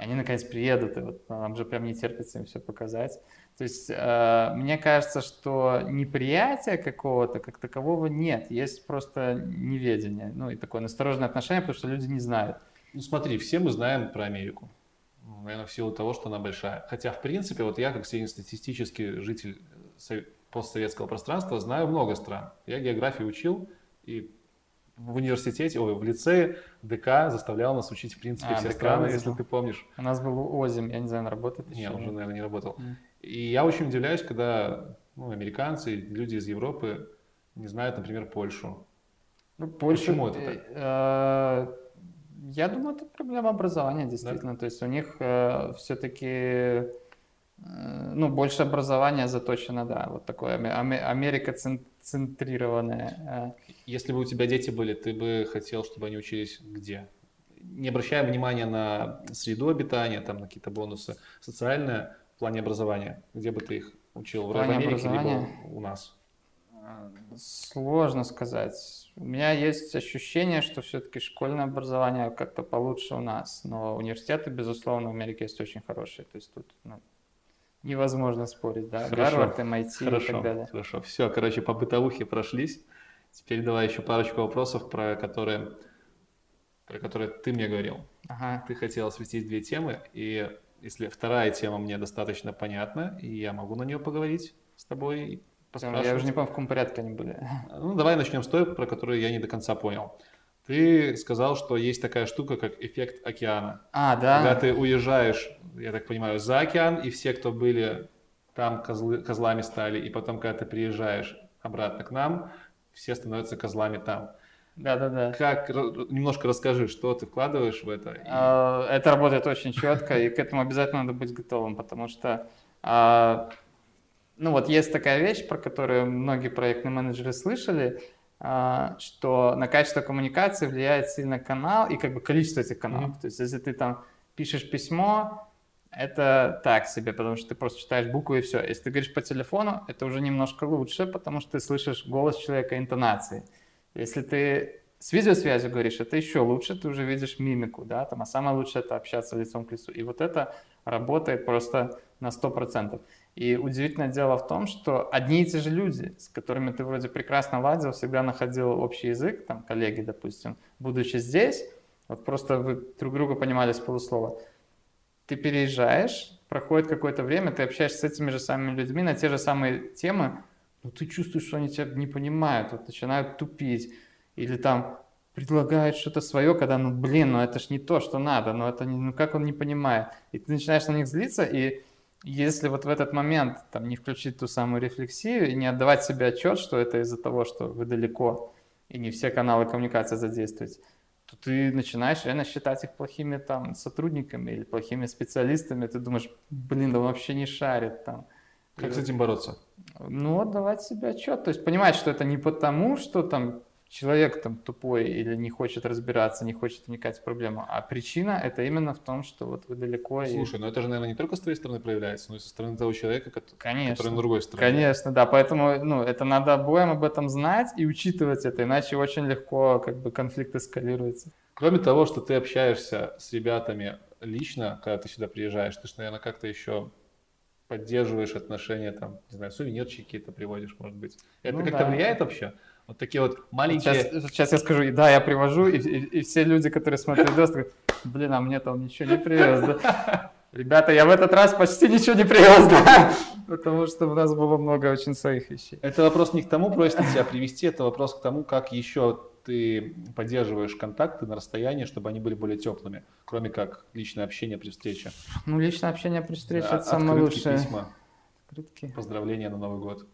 Они наконец приедут, и вот нам же прям не терпится им все показать. То есть э, мне кажется, что неприятия какого-то как такового нет, есть просто неведение, ну и такое настороженное отношение, потому что люди не знают. Ну смотри, все мы знаем про Америку, наверное, в силу того, что она большая. Хотя, в принципе, вот я как среднестатистический житель постсоветского пространства знаю много стран. Я географию учил, и в университете, ой, в лицее ДК заставлял нас учить, в принципе, а, все ДК страны, если ты помнишь. У нас был ОЗИМ, я не знаю, он работает еще? Нет, уже, наверное, не работал. Mm. И я очень удивляюсь, когда ну, американцы, люди из Европы не знают, например, Польшу. Ну, Польша, Почему это так? Э, я думаю, это проблема образования, действительно. Да? То есть у них э, все-таки э, ну, больше образования заточено, да, вот такое Америка центрированное. Э. Если бы у тебя дети были, ты бы хотел, чтобы они учились где? Не обращая внимания на среду обитания, там, на какие-то бонусы, социальное в плане образования, где бы ты их учил? В, в Америке либо у нас? Сложно сказать. У меня есть ощущение, что все-таки школьное образование как-то получше у нас, но университеты, безусловно, в Америке есть очень хорошие. То есть тут ну, невозможно спорить, да? Хорошо. Гарвард, MIT хорошо, и так далее. Хорошо, все, короче, по бытовухе прошлись. Теперь давай еще парочку вопросов, про которые, про которые ты мне говорил. Ага. Ты хотел осветить две темы, и если вторая тема мне достаточно понятна, и я могу на нее поговорить с тобой, я уже не помню, в каком порядке они были. Ну, давай начнем с той, про которую я не до конца понял. Ты сказал, что есть такая штука, как эффект океана. А, да. Когда ты уезжаешь, я так понимаю, за океан, и все, кто были там, козлы, козлами стали, и потом, когда ты приезжаешь обратно к нам, все становятся козлами там. Да, да, да. Как немножко расскажи, что ты вкладываешь в это? А, это работает очень четко, и к этому обязательно надо быть готовым, потому что а, ну вот есть такая вещь, про которую многие проектные менеджеры слышали, что на качество коммуникации влияет сильно канал и как бы количество этих каналов. Mm-hmm. То есть если ты там пишешь письмо, это так себе, потому что ты просто читаешь буквы и все. Если ты говоришь по телефону, это уже немножко лучше, потому что ты слышишь голос человека, интонации. Если ты с видеосвязью говоришь, это еще лучше, ты уже видишь мимику, да, там, а самое лучшее это общаться лицом к лицу. И вот это работает просто на 100%. И удивительное дело в том, что одни и те же люди, с которыми ты вроде прекрасно ладил, всегда находил общий язык, там коллеги, допустим, будучи здесь, вот просто вы друг друга понимали с полуслова, ты переезжаешь, проходит какое-то время, ты общаешься с этими же самыми людьми на те же самые темы, но ты чувствуешь, что они тебя не понимают, вот начинают тупить, или там предлагают что-то свое, когда, ну, блин, ну это ж не то, что надо, ну это не, ну как он не понимает. И ты начинаешь на них злиться, и если вот в этот момент там, не включить ту самую рефлексию и не отдавать себе отчет, что это из-за того, что вы далеко и не все каналы коммуникации задействуете, то ты начинаешь реально считать их плохими там сотрудниками или плохими специалистами. Ты думаешь, блин, да он вообще не шарит там. Как с этим бороться? Ну, отдавать себе отчет. То есть понимать, что это не потому, что там человек там тупой или не хочет разбираться, не хочет вникать в проблему. А причина это именно в том, что вот вы далеко. Слушай, и... ну это же, наверное, не только с твоей стороны проявляется, но и со стороны того человека, который, Конечно. который на другой стороне. Конечно, да. Поэтому ну, это надо обоим об этом знать и учитывать это, иначе очень легко как бы конфликт эскалируется. Кроме того, что ты общаешься с ребятами лично, когда ты сюда приезжаешь, ты же, наверное, как-то еще поддерживаешь отношения, там, не знаю, сувенирчики какие-то приводишь, может быть. Это Ну как-то да. влияет вообще? Вот такие вот маленькие... Сейчас, сейчас я скажу, да, я привожу, и, и- и все люди, которые смотрят видос, говорят, блин, а мне-то он ничего не привез, да? Ребята, я в этот раз почти ничего не привез, да? Потому что у нас было много очень своих вещей. Это вопрос не к тому, просит тебя привести, это вопрос к тому, как еще ты поддерживаешь контакты на расстоянии, чтобы они были более теплыми, кроме как личное общение при встрече. Ну, личное общение при встрече Да, это самое лучшее. письма, Открытки. поздравления на Новый год.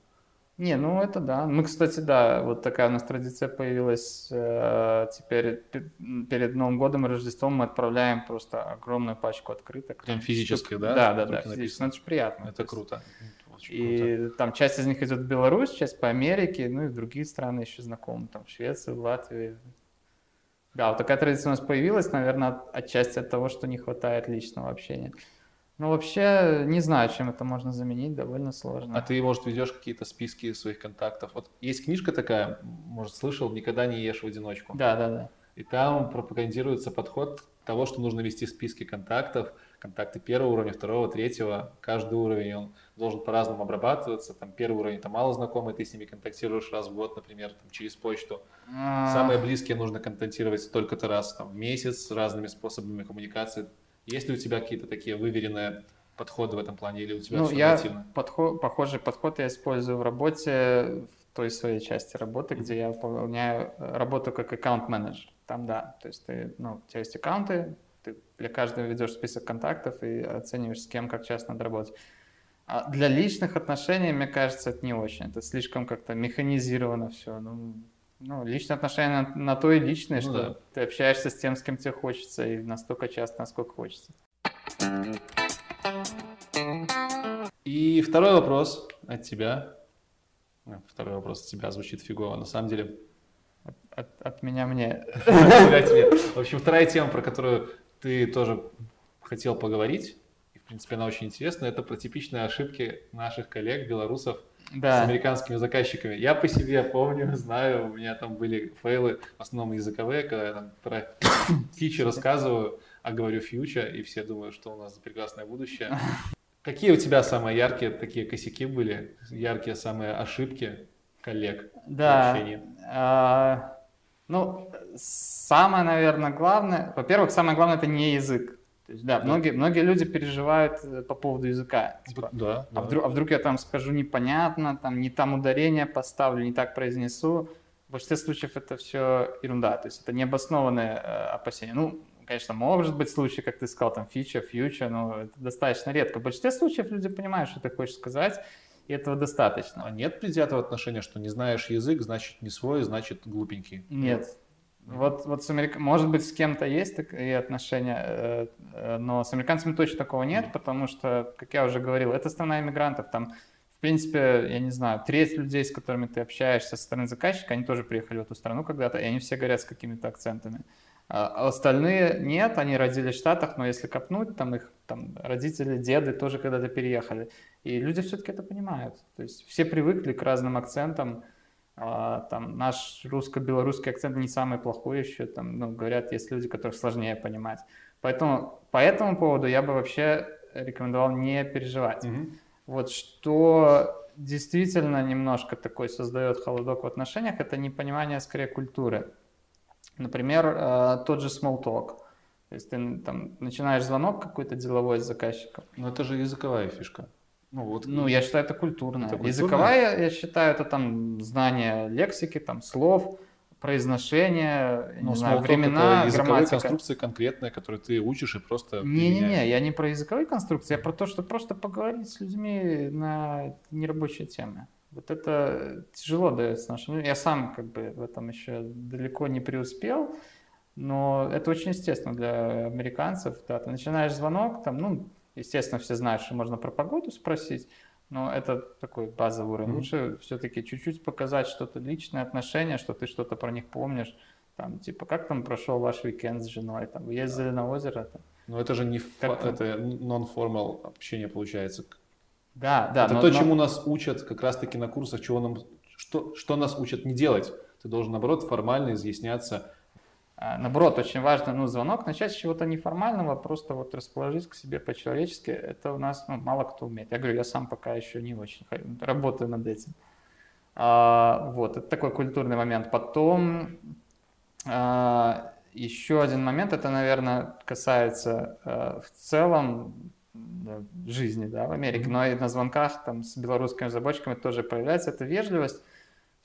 Не, ну это да. Мы, кстати, да, вот такая у нас традиция появилась. э, Теперь пе- перед Новым годом и Рождеством мы отправляем просто огромную пачку открыток. Прям Там физических, да? Да, да, да, физически. Ну, это же приятно. То Это круто. Очень круто. И там часть из них идет в Беларусь, часть по Америке, ну и в другие страны еще знакомы, там в Швеции, в Латвии. Да, вот такая традиция у нас появилась, наверное, от- отчасти от того, что не хватает личного общения. Ну, вообще, не знаю, чем это можно заменить, довольно сложно. А ты, может, ведешь какие-то списки своих контактов? Вот есть книжка такая, может, слышал, «Никогда не ешь в одиночку». Да, да, да. И там пропагандируется подход того, что нужно вести списки контактов, контакты первого уровня, второго, третьего. Каждый уровень, он должен по-разному обрабатываться. Там первый уровень, это мало знакомые, ты с ними контактируешь раз в год, например, там, через почту. А, Самые близкие нужно контактировать столько-то раз там, в месяц с разными способами коммуникации. Есть ли у тебя какие-то такие выверенные подходы в этом плане или у тебя Ну, все я нативно? подхо- похожий подход я использую в работе, в той своей части работы, где я выполняю э, работу как аккаунт-менеджер. Там, да, то есть ты, ну, у тебя есть аккаунты, ты для каждого ведешь список контактов и оцениваешь, с кем как часто надо работать. А для личных отношений, мне кажется, это не очень. Это слишком как-то механизировано все. Ну, ну, личные отношения на, на то и личные, Ну что да. ты общаешься с тем, с кем тебе хочется, и настолько часто, насколько хочется. И второй вопрос от тебя. А, Второй вопрос от тебя звучит фигово. На самом деле, От, от меня мне. В общем, вторая тема, про которую ты тоже хотел поговорить, и, в принципе, она очень интересна, это про типичные ошибки наших коллег, белорусов, с Да. американскими заказчиками. Я по себе помню, знаю, у меня там были фейлы, в основном языковые, когда я там про фичи рассказываю, а говорю фьюча, и все думают, что у нас прекрасное будущее. Какие у тебя самые яркие такие косяки были, яркие самые ошибки коллег в Да. общении? А, ну, самое, наверное, главное, во-первых, самое главное это не язык. То есть, да, Да. многие, многие люди переживают э, по поводу языка. Типа, Да, а, да. вдруг, а вдруг я там скажу непонятно, там не там ударение поставлю, не так произнесу. В большинстве случаев это все ерунда, то есть это необоснованные э, опасения. Ну, конечно, может быть случай, как ты сказал, там фича, фьюча, но это достаточно редко. В большинстве случаев люди понимают, что ты хочешь сказать, и этого достаточно. А нет предвзятого отношения, что не знаешь язык, значит не свой, значит глупенький? Нет. Вот, вот с америк... Может быть, с кем-то есть такие отношения, э, э, но с американцами точно такого нет, потому что, как я уже говорил, это страна иммигрантов. Там, в принципе, я не знаю, треть людей, с которыми ты общаешься со стороны заказчика, они тоже приехали в эту страну когда-то, и они все говорят с какими-то акцентами. А а остальные нет, они родились в Штатах, но если копнуть, там их там, родители, деды тоже когда-то переехали. И люди все-таки это понимают. То есть все привыкли к разным акцентам, а, там наш русско-белорусский акцент не самый плохой еще, там, ну, говорят, есть люди, которых сложнее понимать. Поэтому по этому поводу я бы вообще рекомендовал не переживать. Мгм. Вот что действительно немножко такой создает холодок в отношениях, это непонимание скорее культуры. Например, э, тот же small talk. То есть ты там начинаешь звонок какой-то деловой с заказчиком, Ну это же языковая фишка. Ну вот. ну, я считаю, это культурно. Это культурно? Языковая, я считаю, это там знание лексики, там слов, произношение, Ну, не знаю, времена, это языковые грамматика. конструкции конкретные, которые ты учишь и просто Не-не-не, я не про языковые конструкции, я про то, что просто поговорить с людьми на нерабочие темы. Вот это тяжело дается нашим людям. Я сам как бы в этом еще далеко не преуспел, но это очень естественно для американцев. Да, ты начинаешь звонок, там, ну, естественно, все знают, что можно про погоду спросить, но это такой базовый уровень. Мгм. Лучше все-таки чуть-чуть показать что-то личное отношение, что ты что-то про них помнишь. Там, типа, как там прошел ваш уикенд с женой? Там, вы ездили на озеро? Там. Но это же не фа- Как там? это non-formal общение получается. Да, да. это но- то, но- чему нас учат как раз-таки на курсах, чего нам, что, что нас учат не делать. Ты должен, наоборот, формально изъясняться наоборот, очень важно, ну, звонок начать с чего-то неформального, просто вот расположить к себе по-человечески. Это у нас ну, мало кто умеет. Я говорю, я сам пока еще не очень работаю над этим. А, вот, это такой культурный момент. Потом а, еще один момент, это, наверное, касается а, в целом да, жизни да, в Америке, но и на звонках там, с белорусскими разработчиками тоже появляется эта вежливость.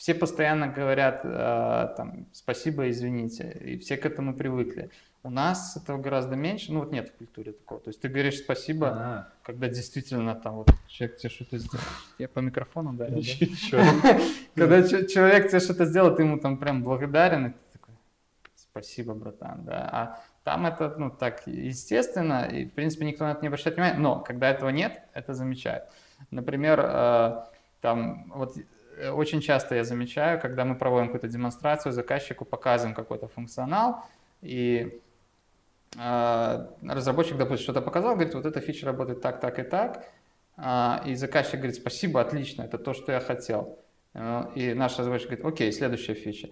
Все постоянно говорят э, там, спасибо, извините, и все к этому привыкли. У нас этого гораздо меньше, ну вот нет в культуре такого. То есть ты говоришь спасибо, А-а-а. когда действительно там вот человек тебе что-то сделал. Я по микрофону да? Когда человек тебе что-то сделал, ты ему там прям благодарен, и ты такой, спасибо, братан, да. А там это, ну, так естественно, и, в принципе, никто на это не обращает внимания, но когда этого нет, это замечают. Например, э, там, вот очень часто я замечаю, когда мы проводим какую-то демонстрацию, заказчику показываем какой-то функционал, и э, разработчик, допустим, что-то показал, говорит, вот эта фича работает так, так и так, и заказчик говорит, спасибо, отлично, это то, что я хотел. И наш разработчик говорит, окей, следующая фича.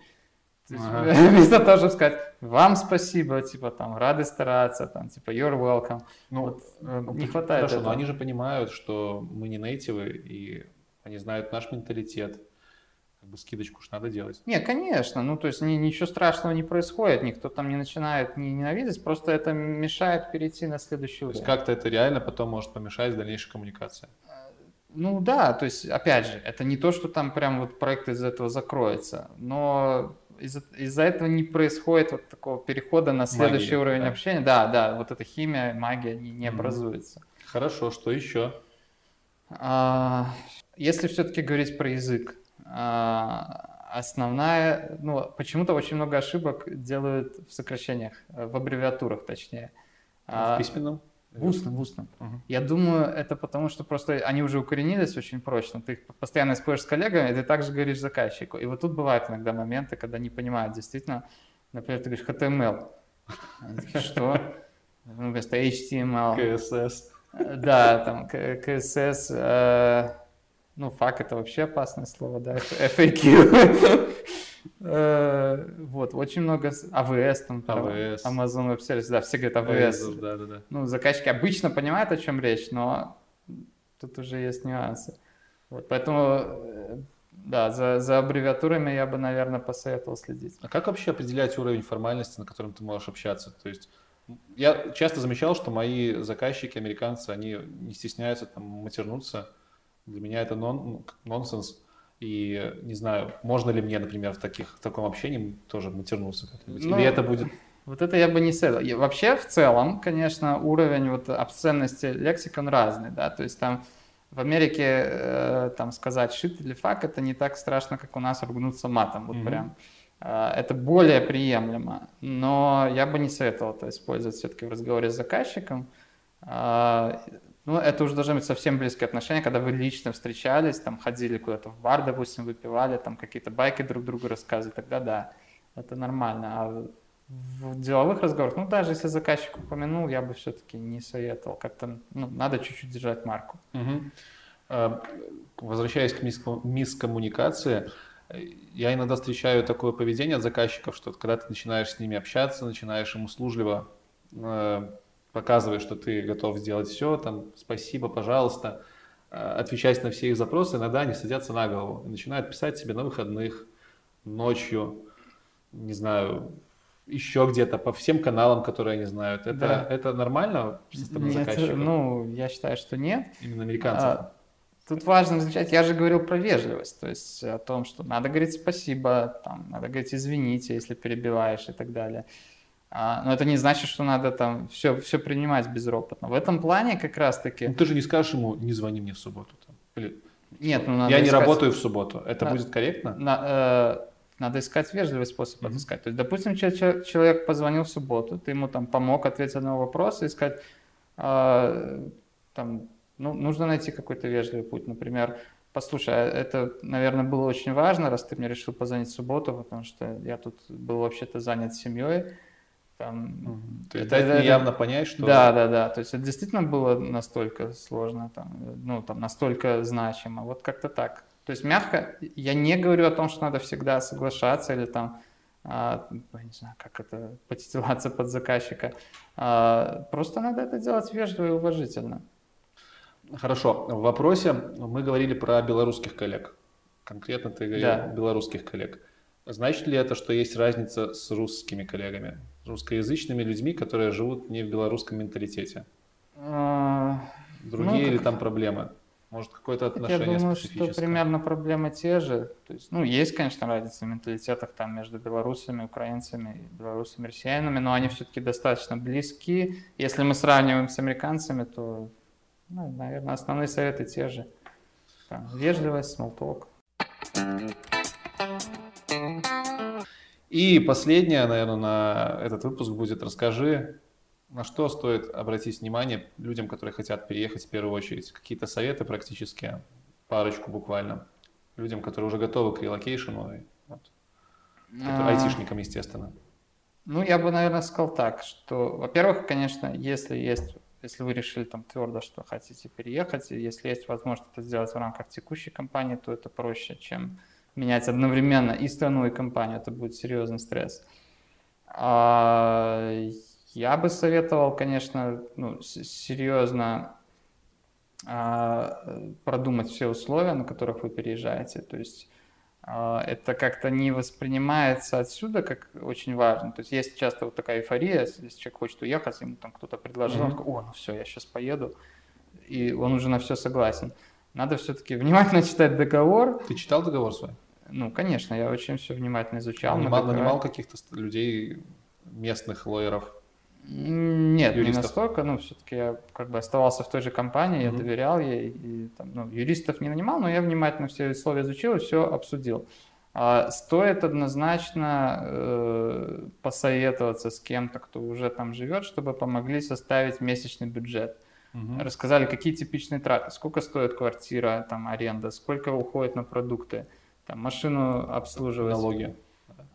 Ага. Вместо того, чтобы сказать, вам спасибо, типа там, рады стараться, там, типа, you're welcome. Ну, вот, э, не хватает Хорошо, этого. но они же понимают, что мы не нейтивы, и они знают наш менталитет. Как бы скидочку ж надо делать. Не, конечно, ну то есть ни, ничего страшного не происходит, никто там не начинает не ненавидеть, просто это мешает перейти на следующий уровень. То есть как-то это реально потом может помешать дальнейшей коммуникации. Ну да, то есть опять же, это не то, что там прям вот проект из этого закроется, но из-за из этого не происходит вот такого перехода на следующий магия, уровень да. общения. Да, да, вот эта химия, магия не, не образуется. Хорошо, что еще? А, если все-таки говорить про язык, а, основная, ну, почему-то очень много ошибок делают в сокращениях, в аббревиатурах точнее. В а, письменном? В устном, в устном. Угу. Я думаю, это потому, что просто они уже укоренились очень прочно. Ты их постоянно споришь с коллегами, и ты также говоришь заказчику. И вот тут бывают иногда моменты, когда не понимают действительно. Например, ты говоришь HTML. Такие, что? Ну, вместо HTML. CSS. Да, там CSS. Э, ну, фак это вообще опасное слово, да. FAQ. Э, вот, очень много AWS, там, AWS. Amazon Web Services, да, все говорят. Azure, да, да, да. Ну, заказчики обычно понимают, о чем речь, но тут уже есть нюансы. Вот, поэтому, э, да, за, за аббревиатурами я бы, наверное, посоветовал следить. А как вообще определять уровень формальности, на котором ты можешь общаться? То есть я часто замечал, что мои заказчики, американцы, они не стесняются там матернуться. Для меня это нон, нонсенс. И не знаю, можно ли мне, например, в, таких, в таком общении тоже матернуться как-нибудь? Ну, Или это будет... Вот это я бы не советовал. Вообще, в целом, конечно, уровень вот обсценности лексик, он разный, да, то есть там в Америке э, там сказать shit или fuck это не так страшно, как у нас ругнуться матом, вот mm-hmm. прям. Э, это более приемлемо, но я бы не советовал это использовать все-таки в разговоре с заказчиком. Э, ну, это уже должны быть совсем близкие отношения, когда вы лично встречались, там, ходили куда-то в бар, допустим, выпивали, там, какие-то байки друг другу рассказывали, тогда да, это нормально. А в деловых разговорах, ну, даже если заказчик упомянул, я бы все-таки не советовал. Как-то, ну, надо чуть-чуть держать марку. Угу. Возвращаясь к мискоммуникации, я иногда встречаю такое поведение от заказчиков, что когда ты начинаешь с ними общаться, начинаешь им услужливо э, показываешь, что ты готов сделать все, там, спасибо, пожалуйста, э, отвечать на все их запросы, иногда они садятся на голову и начинают писать себе на выходных, ночью, не знаю, еще где-то по всем каналам, которые они знают. Это, да. это нормально со стороны нет, Ну, я считаю, что нет. Именно американцев. А, тут важно замечать, я же говорил про вежливость, то есть о том, что надо говорить спасибо, там, надо говорить извините, если перебиваешь и так далее. А, но это не значит, что надо там все, все принимать безропотно. В этом плане как раз-таки... Ну, ты же не скажешь ему, не звони мне в субботу. Там. Или... Нет, ну надо Я искать... не работаю в субботу. Это на... будет корректно? На, э, надо искать вежливый способ mm-hmm. отыскать. То есть, допустим, человек позвонил в субботу, ты ему там помог ответить на вопрос и сказать, э, там, ну, нужно найти какой-то вежливый путь. Например, послушай, а это, наверное, было очень важно, раз ты мне решил позвонить в субботу, потому что я тут был вообще-то занят семьей там, То есть это, дать явно понять, что... Да, да, да. То есть это действительно было настолько сложно, там, ну, там, настолько значимо. Вот как-то так. То есть мягко, я не говорю о том, что надо всегда соглашаться или там а, не знаю, как это, подстилаться под заказчика. А, просто надо это делать вежливо и уважительно. Хорошо. В вопросе мы говорили про белорусских коллег. Конкретно ты говорил да. белорусских коллег. Значит ли это, что есть разница с русскими коллегами, русскоязычными людьми, которые живут не в белорусском менталитете? А, Другие ну, как... или там проблемы? Может, какое-то отношение Я думаю, что примерно проблемы те же. То есть, ну, есть, конечно, разница в менталитетах там между белорусами, украинцами, белорусами, россиянами, но они все-таки достаточно близки. Если мы сравниваем с американцами, то, ну, наверное, основные советы те же. Там, вежливость, смолток. И последнее, наверное, на этот выпуск будет «Расскажи, на что стоит обратить внимание людям, которые хотят переехать в первую очередь? Какие-то советы практически, парочку буквально, людям, которые уже готовы к релокейшену, вот, а... айтишникам, естественно. Ну, я бы, наверное, сказал так, что, во-первых, конечно, если есть, если вы решили там твердо, что хотите переехать, и если есть возможность это сделать в рамках текущей компании, то это проще, чем менять одновременно и страну, и компанию. Это будет серьезный стресс. А, я бы советовал, конечно, ну, серьезно э, продумать все условия, на которых вы переезжаете. То есть это как-то не воспринимается отсюда как очень важно. То есть есть часто вот такая эйфория, если человек хочет уехать, ему там кто-то предложил, mm-hmm. он такой, о, ну все, я сейчас поеду, и он уже на все согласен. Надо все-таки внимательно читать договор. Ты читал договор свой? Ну, конечно, я очень все внимательно изучал. Нанимал, нанимал каких-то людей, местных лоеров? Нет, юристов. не настолько, ну, все-таки я как бы оставался в той же компании, mm-hmm. я доверял ей, и там, ну, юристов не нанимал, но я внимательно все условия изучил и все обсудил. А, стоит однозначно э, посоветоваться с кем-то, кто уже там живет, чтобы помогли составить месячный бюджет. Угу. Рассказали, какие типичные траты, сколько стоит квартира, там, аренда, сколько уходит на продукты, там, машину обслуживать. Налоги.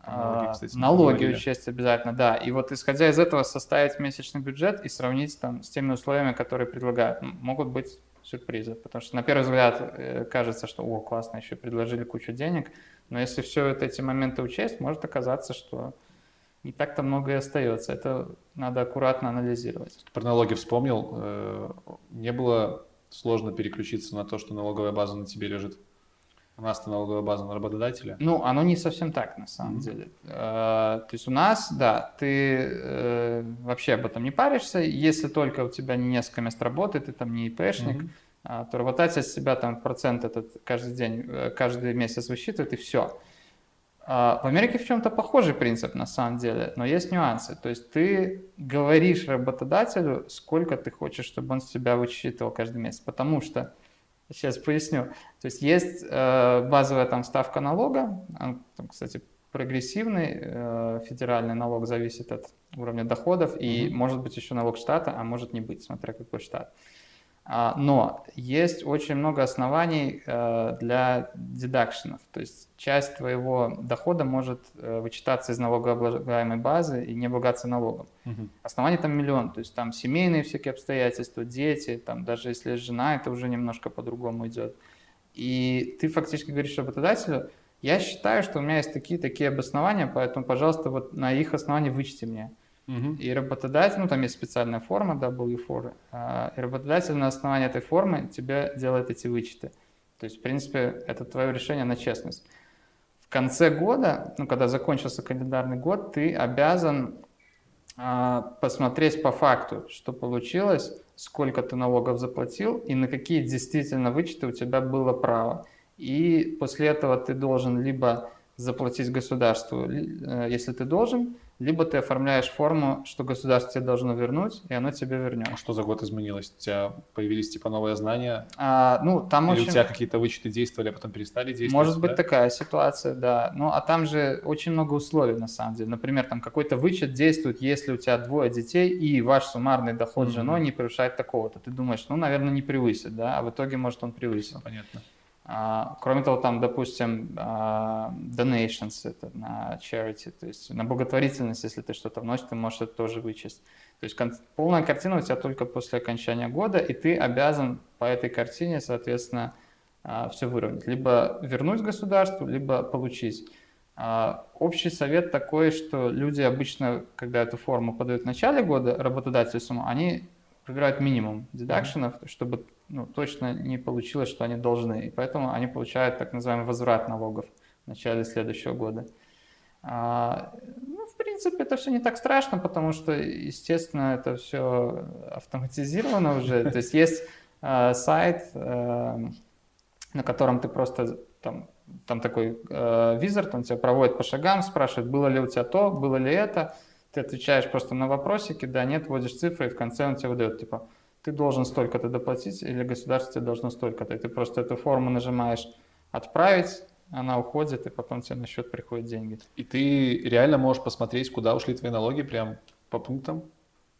Налоги, а, кстати, налоги учесть обязательно, да. И вот исходя из этого составить месячный бюджет и сравнить там с теми условиями, которые предлагают. Могут быть сюрпризы, потому что на первый взгляд э, кажется, что о, классно, еще предложили кучу денег, но если все вот эти моменты учесть, может оказаться, что не так-то много и остается. Это надо аккуратно анализировать. Про налоги вспомнил. Э, не было сложно переключиться на то, что налоговая база на тебе лежит? У нас налоговая база на работодателя? Ну, оно не совсем так, на самом mm-hmm. деле. Э, то есть у нас, да, ты э, вообще об этом не паришься, если только у тебя не несколько мест работы, ты там не ИПшник, mm-hmm. а, то работатель с себя там процент этот каждый день, э, каждый месяц высчитывает, и все. А, в Америке в чем-то похожий принцип на самом деле, но есть нюансы. То есть ты говоришь работодателю, сколько ты хочешь, чтобы он с тебя высчитывал каждый месяц, потому что Сейчас поясню. То есть есть э, базовая там ставка налога, он, там, кстати, прогрессивный э, федеральный налог зависит от уровня доходов, и mm-hmm. может быть еще налог штата, а может не быть, смотря какой штат. А, но есть очень много оснований э, для дедакшенов, то есть часть твоего дохода может э, вычитаться из налогооблагаемой базы и не облагаться налогом. Угу. Оснований там миллион, то есть там семейные всякие обстоятельства, дети, там даже если есть жена, это уже немножко по-другому идет. И ты фактически говоришь работодателю, я считаю, что у меня есть такие-такие обоснования, поэтому, пожалуйста, вот на их основании вычти мне. И работодатель, ну там есть специальная форма W4, а, и работодатель на основании этой формы тебе делает эти вычеты. То есть, в принципе, это твое решение на честность. В конце года, ну когда закончился календарный год, ты обязан а, посмотреть по факту, что получилось, сколько ты налогов заплатил и на какие действительно вычеты у тебя было право. И после этого ты должен либо заплатить государству, э, если ты должен, либо ты оформляешь форму, что государство тебе должно вернуть, и оно тебе вернет. А что за год изменилось? У тебя появились типа новые знания? А, ну, там Или очень... у тебя какие-то вычеты действовали, а потом перестали действовать? Может быть да? такая ситуация, да. Ну, а там же очень много условий на самом деле. Например, там какой-то вычет действует, если у тебя двое детей, и ваш суммарный доход mm-hmm. с женой не превышает такого-то. Ты думаешь, ну, наверное, не превысит, да, а в итоге, может, он превысил. Понятно. А, кроме того, там, допустим, а, donations, это на charity, то есть на благотворительность, если ты что-то вносишь, ты можешь это тоже вычесть. То есть полная картина у тебя только после окончания года, и ты обязан по этой картине, соответственно, а, все выровнять. Либо вернуть государству, либо получить. Общий совет такой, что люди обычно, когда эту форму подают в начале года, работодатели сумму, они выбирают минимум дедакшенов, чтобы ну, точно не получилось, что они должны. И поэтому они получают так называемый возврат налогов в начале следующего года. А, ну, в принципе, это все не так страшно, потому что, естественно, это все автоматизировано уже. То есть есть э, сайт, э, на котором ты просто там там такой э, визор, он тебя проводит по шагам, спрашивает, было ли у тебя то, было ли это. Ты отвечаешь просто на вопросики, да, нет, вводишь цифры, и в конце он тебе выдает, типа, ты должен столько-то доплатить, или государство тебе должно столько-то. И ты просто эту форму нажимаешь «Отправить», она уходит, и потом тебе на счет приходят деньги. И ты реально можешь посмотреть, куда ушли твои налоги, прям по пунктам?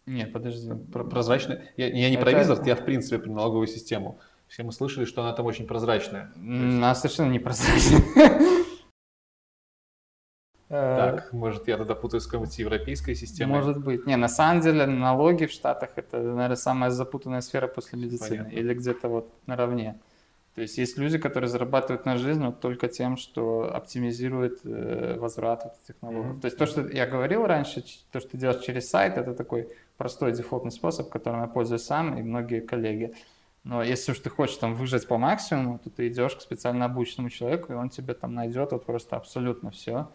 Нет, подожди. Прозрачно? Я, я не Это... про визор, я в принципе про налоговую систему. Все мы слышали, что она там очень прозрачная. Она совершенно не прозрачная. Так, может, я тогда путаю с какой-нибудь европейской системой? Может быть. Не, на самом деле налоги в Штатах это, наверное, самая запутанная сфера после медицины. Понятно. Или где-то вот наравне. То есть есть люди, которые зарабатывают на жизнь вот только тем, что оптимизируют э, возврат этих налогов. Mm-hmm. То есть то, что я говорил раньше, то, что ты делаешь через сайт, это такой простой дефолтный способ, которым я пользуюсь сам и многие коллеги. Но если уж ты хочешь там выжать по максимуму, то ты идешь к специально обученному человеку, и он тебе там найдет вот просто абсолютно все.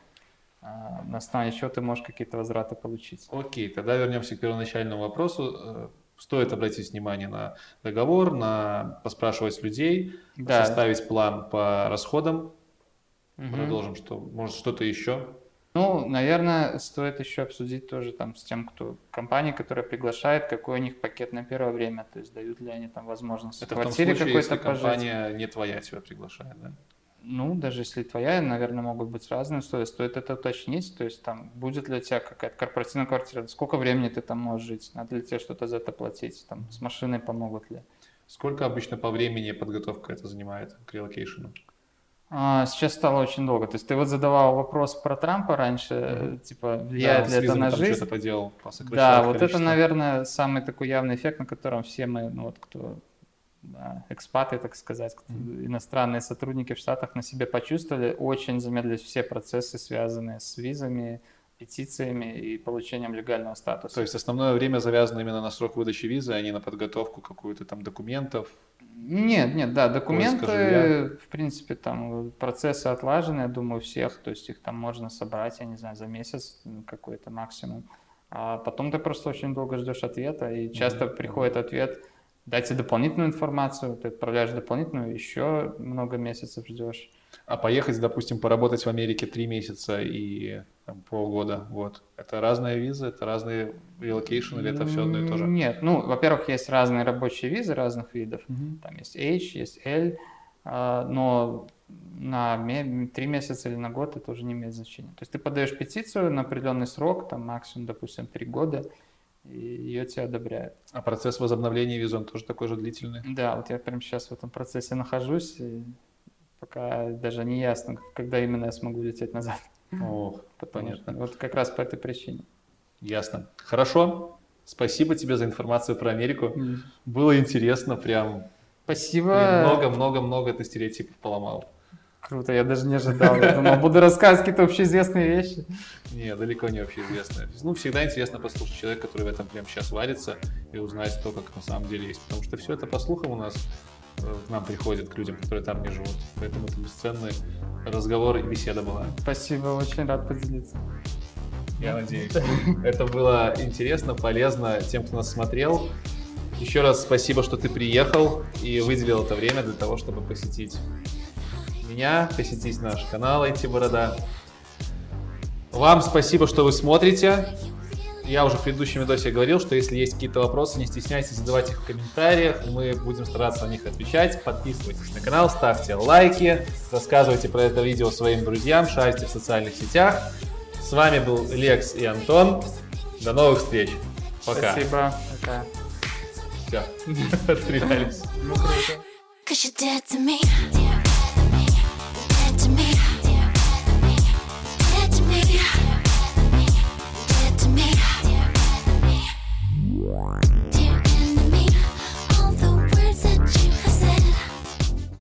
На основании чего ты можешь какие-то возвраты получить. Окей, тогда вернемся к первоначальному вопросу. Э, стоит обратить внимание на договор, на поспрашивать людей, да. составить план по расходам. Угу. Продолжим, что может что-то еще. Ну, наверное, стоит еще обсудить тоже там с тем, кто компания, которая приглашает, какой у них пакет на первое время, то есть дают ли они там возможность Это в квартире какой-то пожить. компания не твоя тебя приглашает, да? Ну, даже если твоя, наверное, могут быть разные условия. Стоит это уточнить, то есть там будет у тебя какая-то корпоративная квартира, сколько времени ты там можешь жить, надо ли тебе что-то за это платить, там с машиной помогут ли. Сколько обычно по времени подготовка это занимает к релокейшену? А, сейчас стало очень долго. То есть ты вот задавал вопрос про Трампа раньше, mm-hmm. типа влияет да, ли это на жизнь? Что-то поделал, да, вот это, наверное, самый такой явный эффект, на котором все мы, ну вот кто экспаты, так сказать, иностранные сотрудники в Штатах на себе почувствовали, очень замедлились все процессы, связанные с визами, петициями и получением легального статуса. То есть основное время завязано именно на срок выдачи визы, а не на подготовку какую-то там документов, нет, нет, да, документы, в принципе, там процессы отлажены, я думаю, всех, то есть их там можно собрать, я не знаю, за месяц какой-то максимум. А потом ты просто очень долго ждешь ответа, и часто mm-hmm. приходит ответ, дайте дополнительную информацию, ты отправляешь дополнительную, еще много месяцев ждешь. А поехать, допустим, поработать в Америке три месяца и там, полгода, вот. Это разные визы, это разные relocation или это все одно и то же? Нет, ну, во-первых, есть разные рабочие визы разных видов. Mm-hmm. Там есть H, есть L, а, но на три месяца или на год это уже не имеет значения. То есть ты подаешь петицию на определенный срок, там максимум, допустим, три года, и ее тебе одобряют. А процесс возобновления визы, он тоже такой же длительный? Да, вот я прямо сейчас в этом процессе нахожусь, и пока даже не ясно, когда именно я смогу лететь назад. О, понятно. Вот как раз по этой причине. Ясно. Хорошо. Спасибо тебе за информацию про Америку. Mm. Было интересно, прям. Спасибо. Много-много-много ты стереотипов поломал. Круто, я даже не ожидал. Я думал, буду рассказывать какие-то общеизвестные вещи. Не, далеко не общеизвестные. Ну, всегда интересно послушать человека, который в этом прямо сейчас варится, и узнать то, как на самом деле есть. Потому что все это по слухам у нас к нам приходят, к людям, которые там не живут. Поэтому это бесценный разговор и беседа была. Спасибо, очень рад поделиться. Я надеюсь. Это было интересно, полезно тем, кто нас смотрел. Еще раз спасибо, что ты приехал и выделил это время для того, чтобы посетить меня, посетить наш канал IT Борода. Вам спасибо, что вы смотрите я уже в предыдущем видосе говорил, что если есть какие-то вопросы, не стесняйтесь задавать их в комментариях, мы будем стараться на них отвечать. Подписывайтесь на канал, ставьте лайки, рассказывайте про это видео своим друзьям, шарьте в социальных сетях. С вами был Лекс и Антон. До новых встреч. Пока. Спасибо. Пока. Все. Отстрелялись. Ну,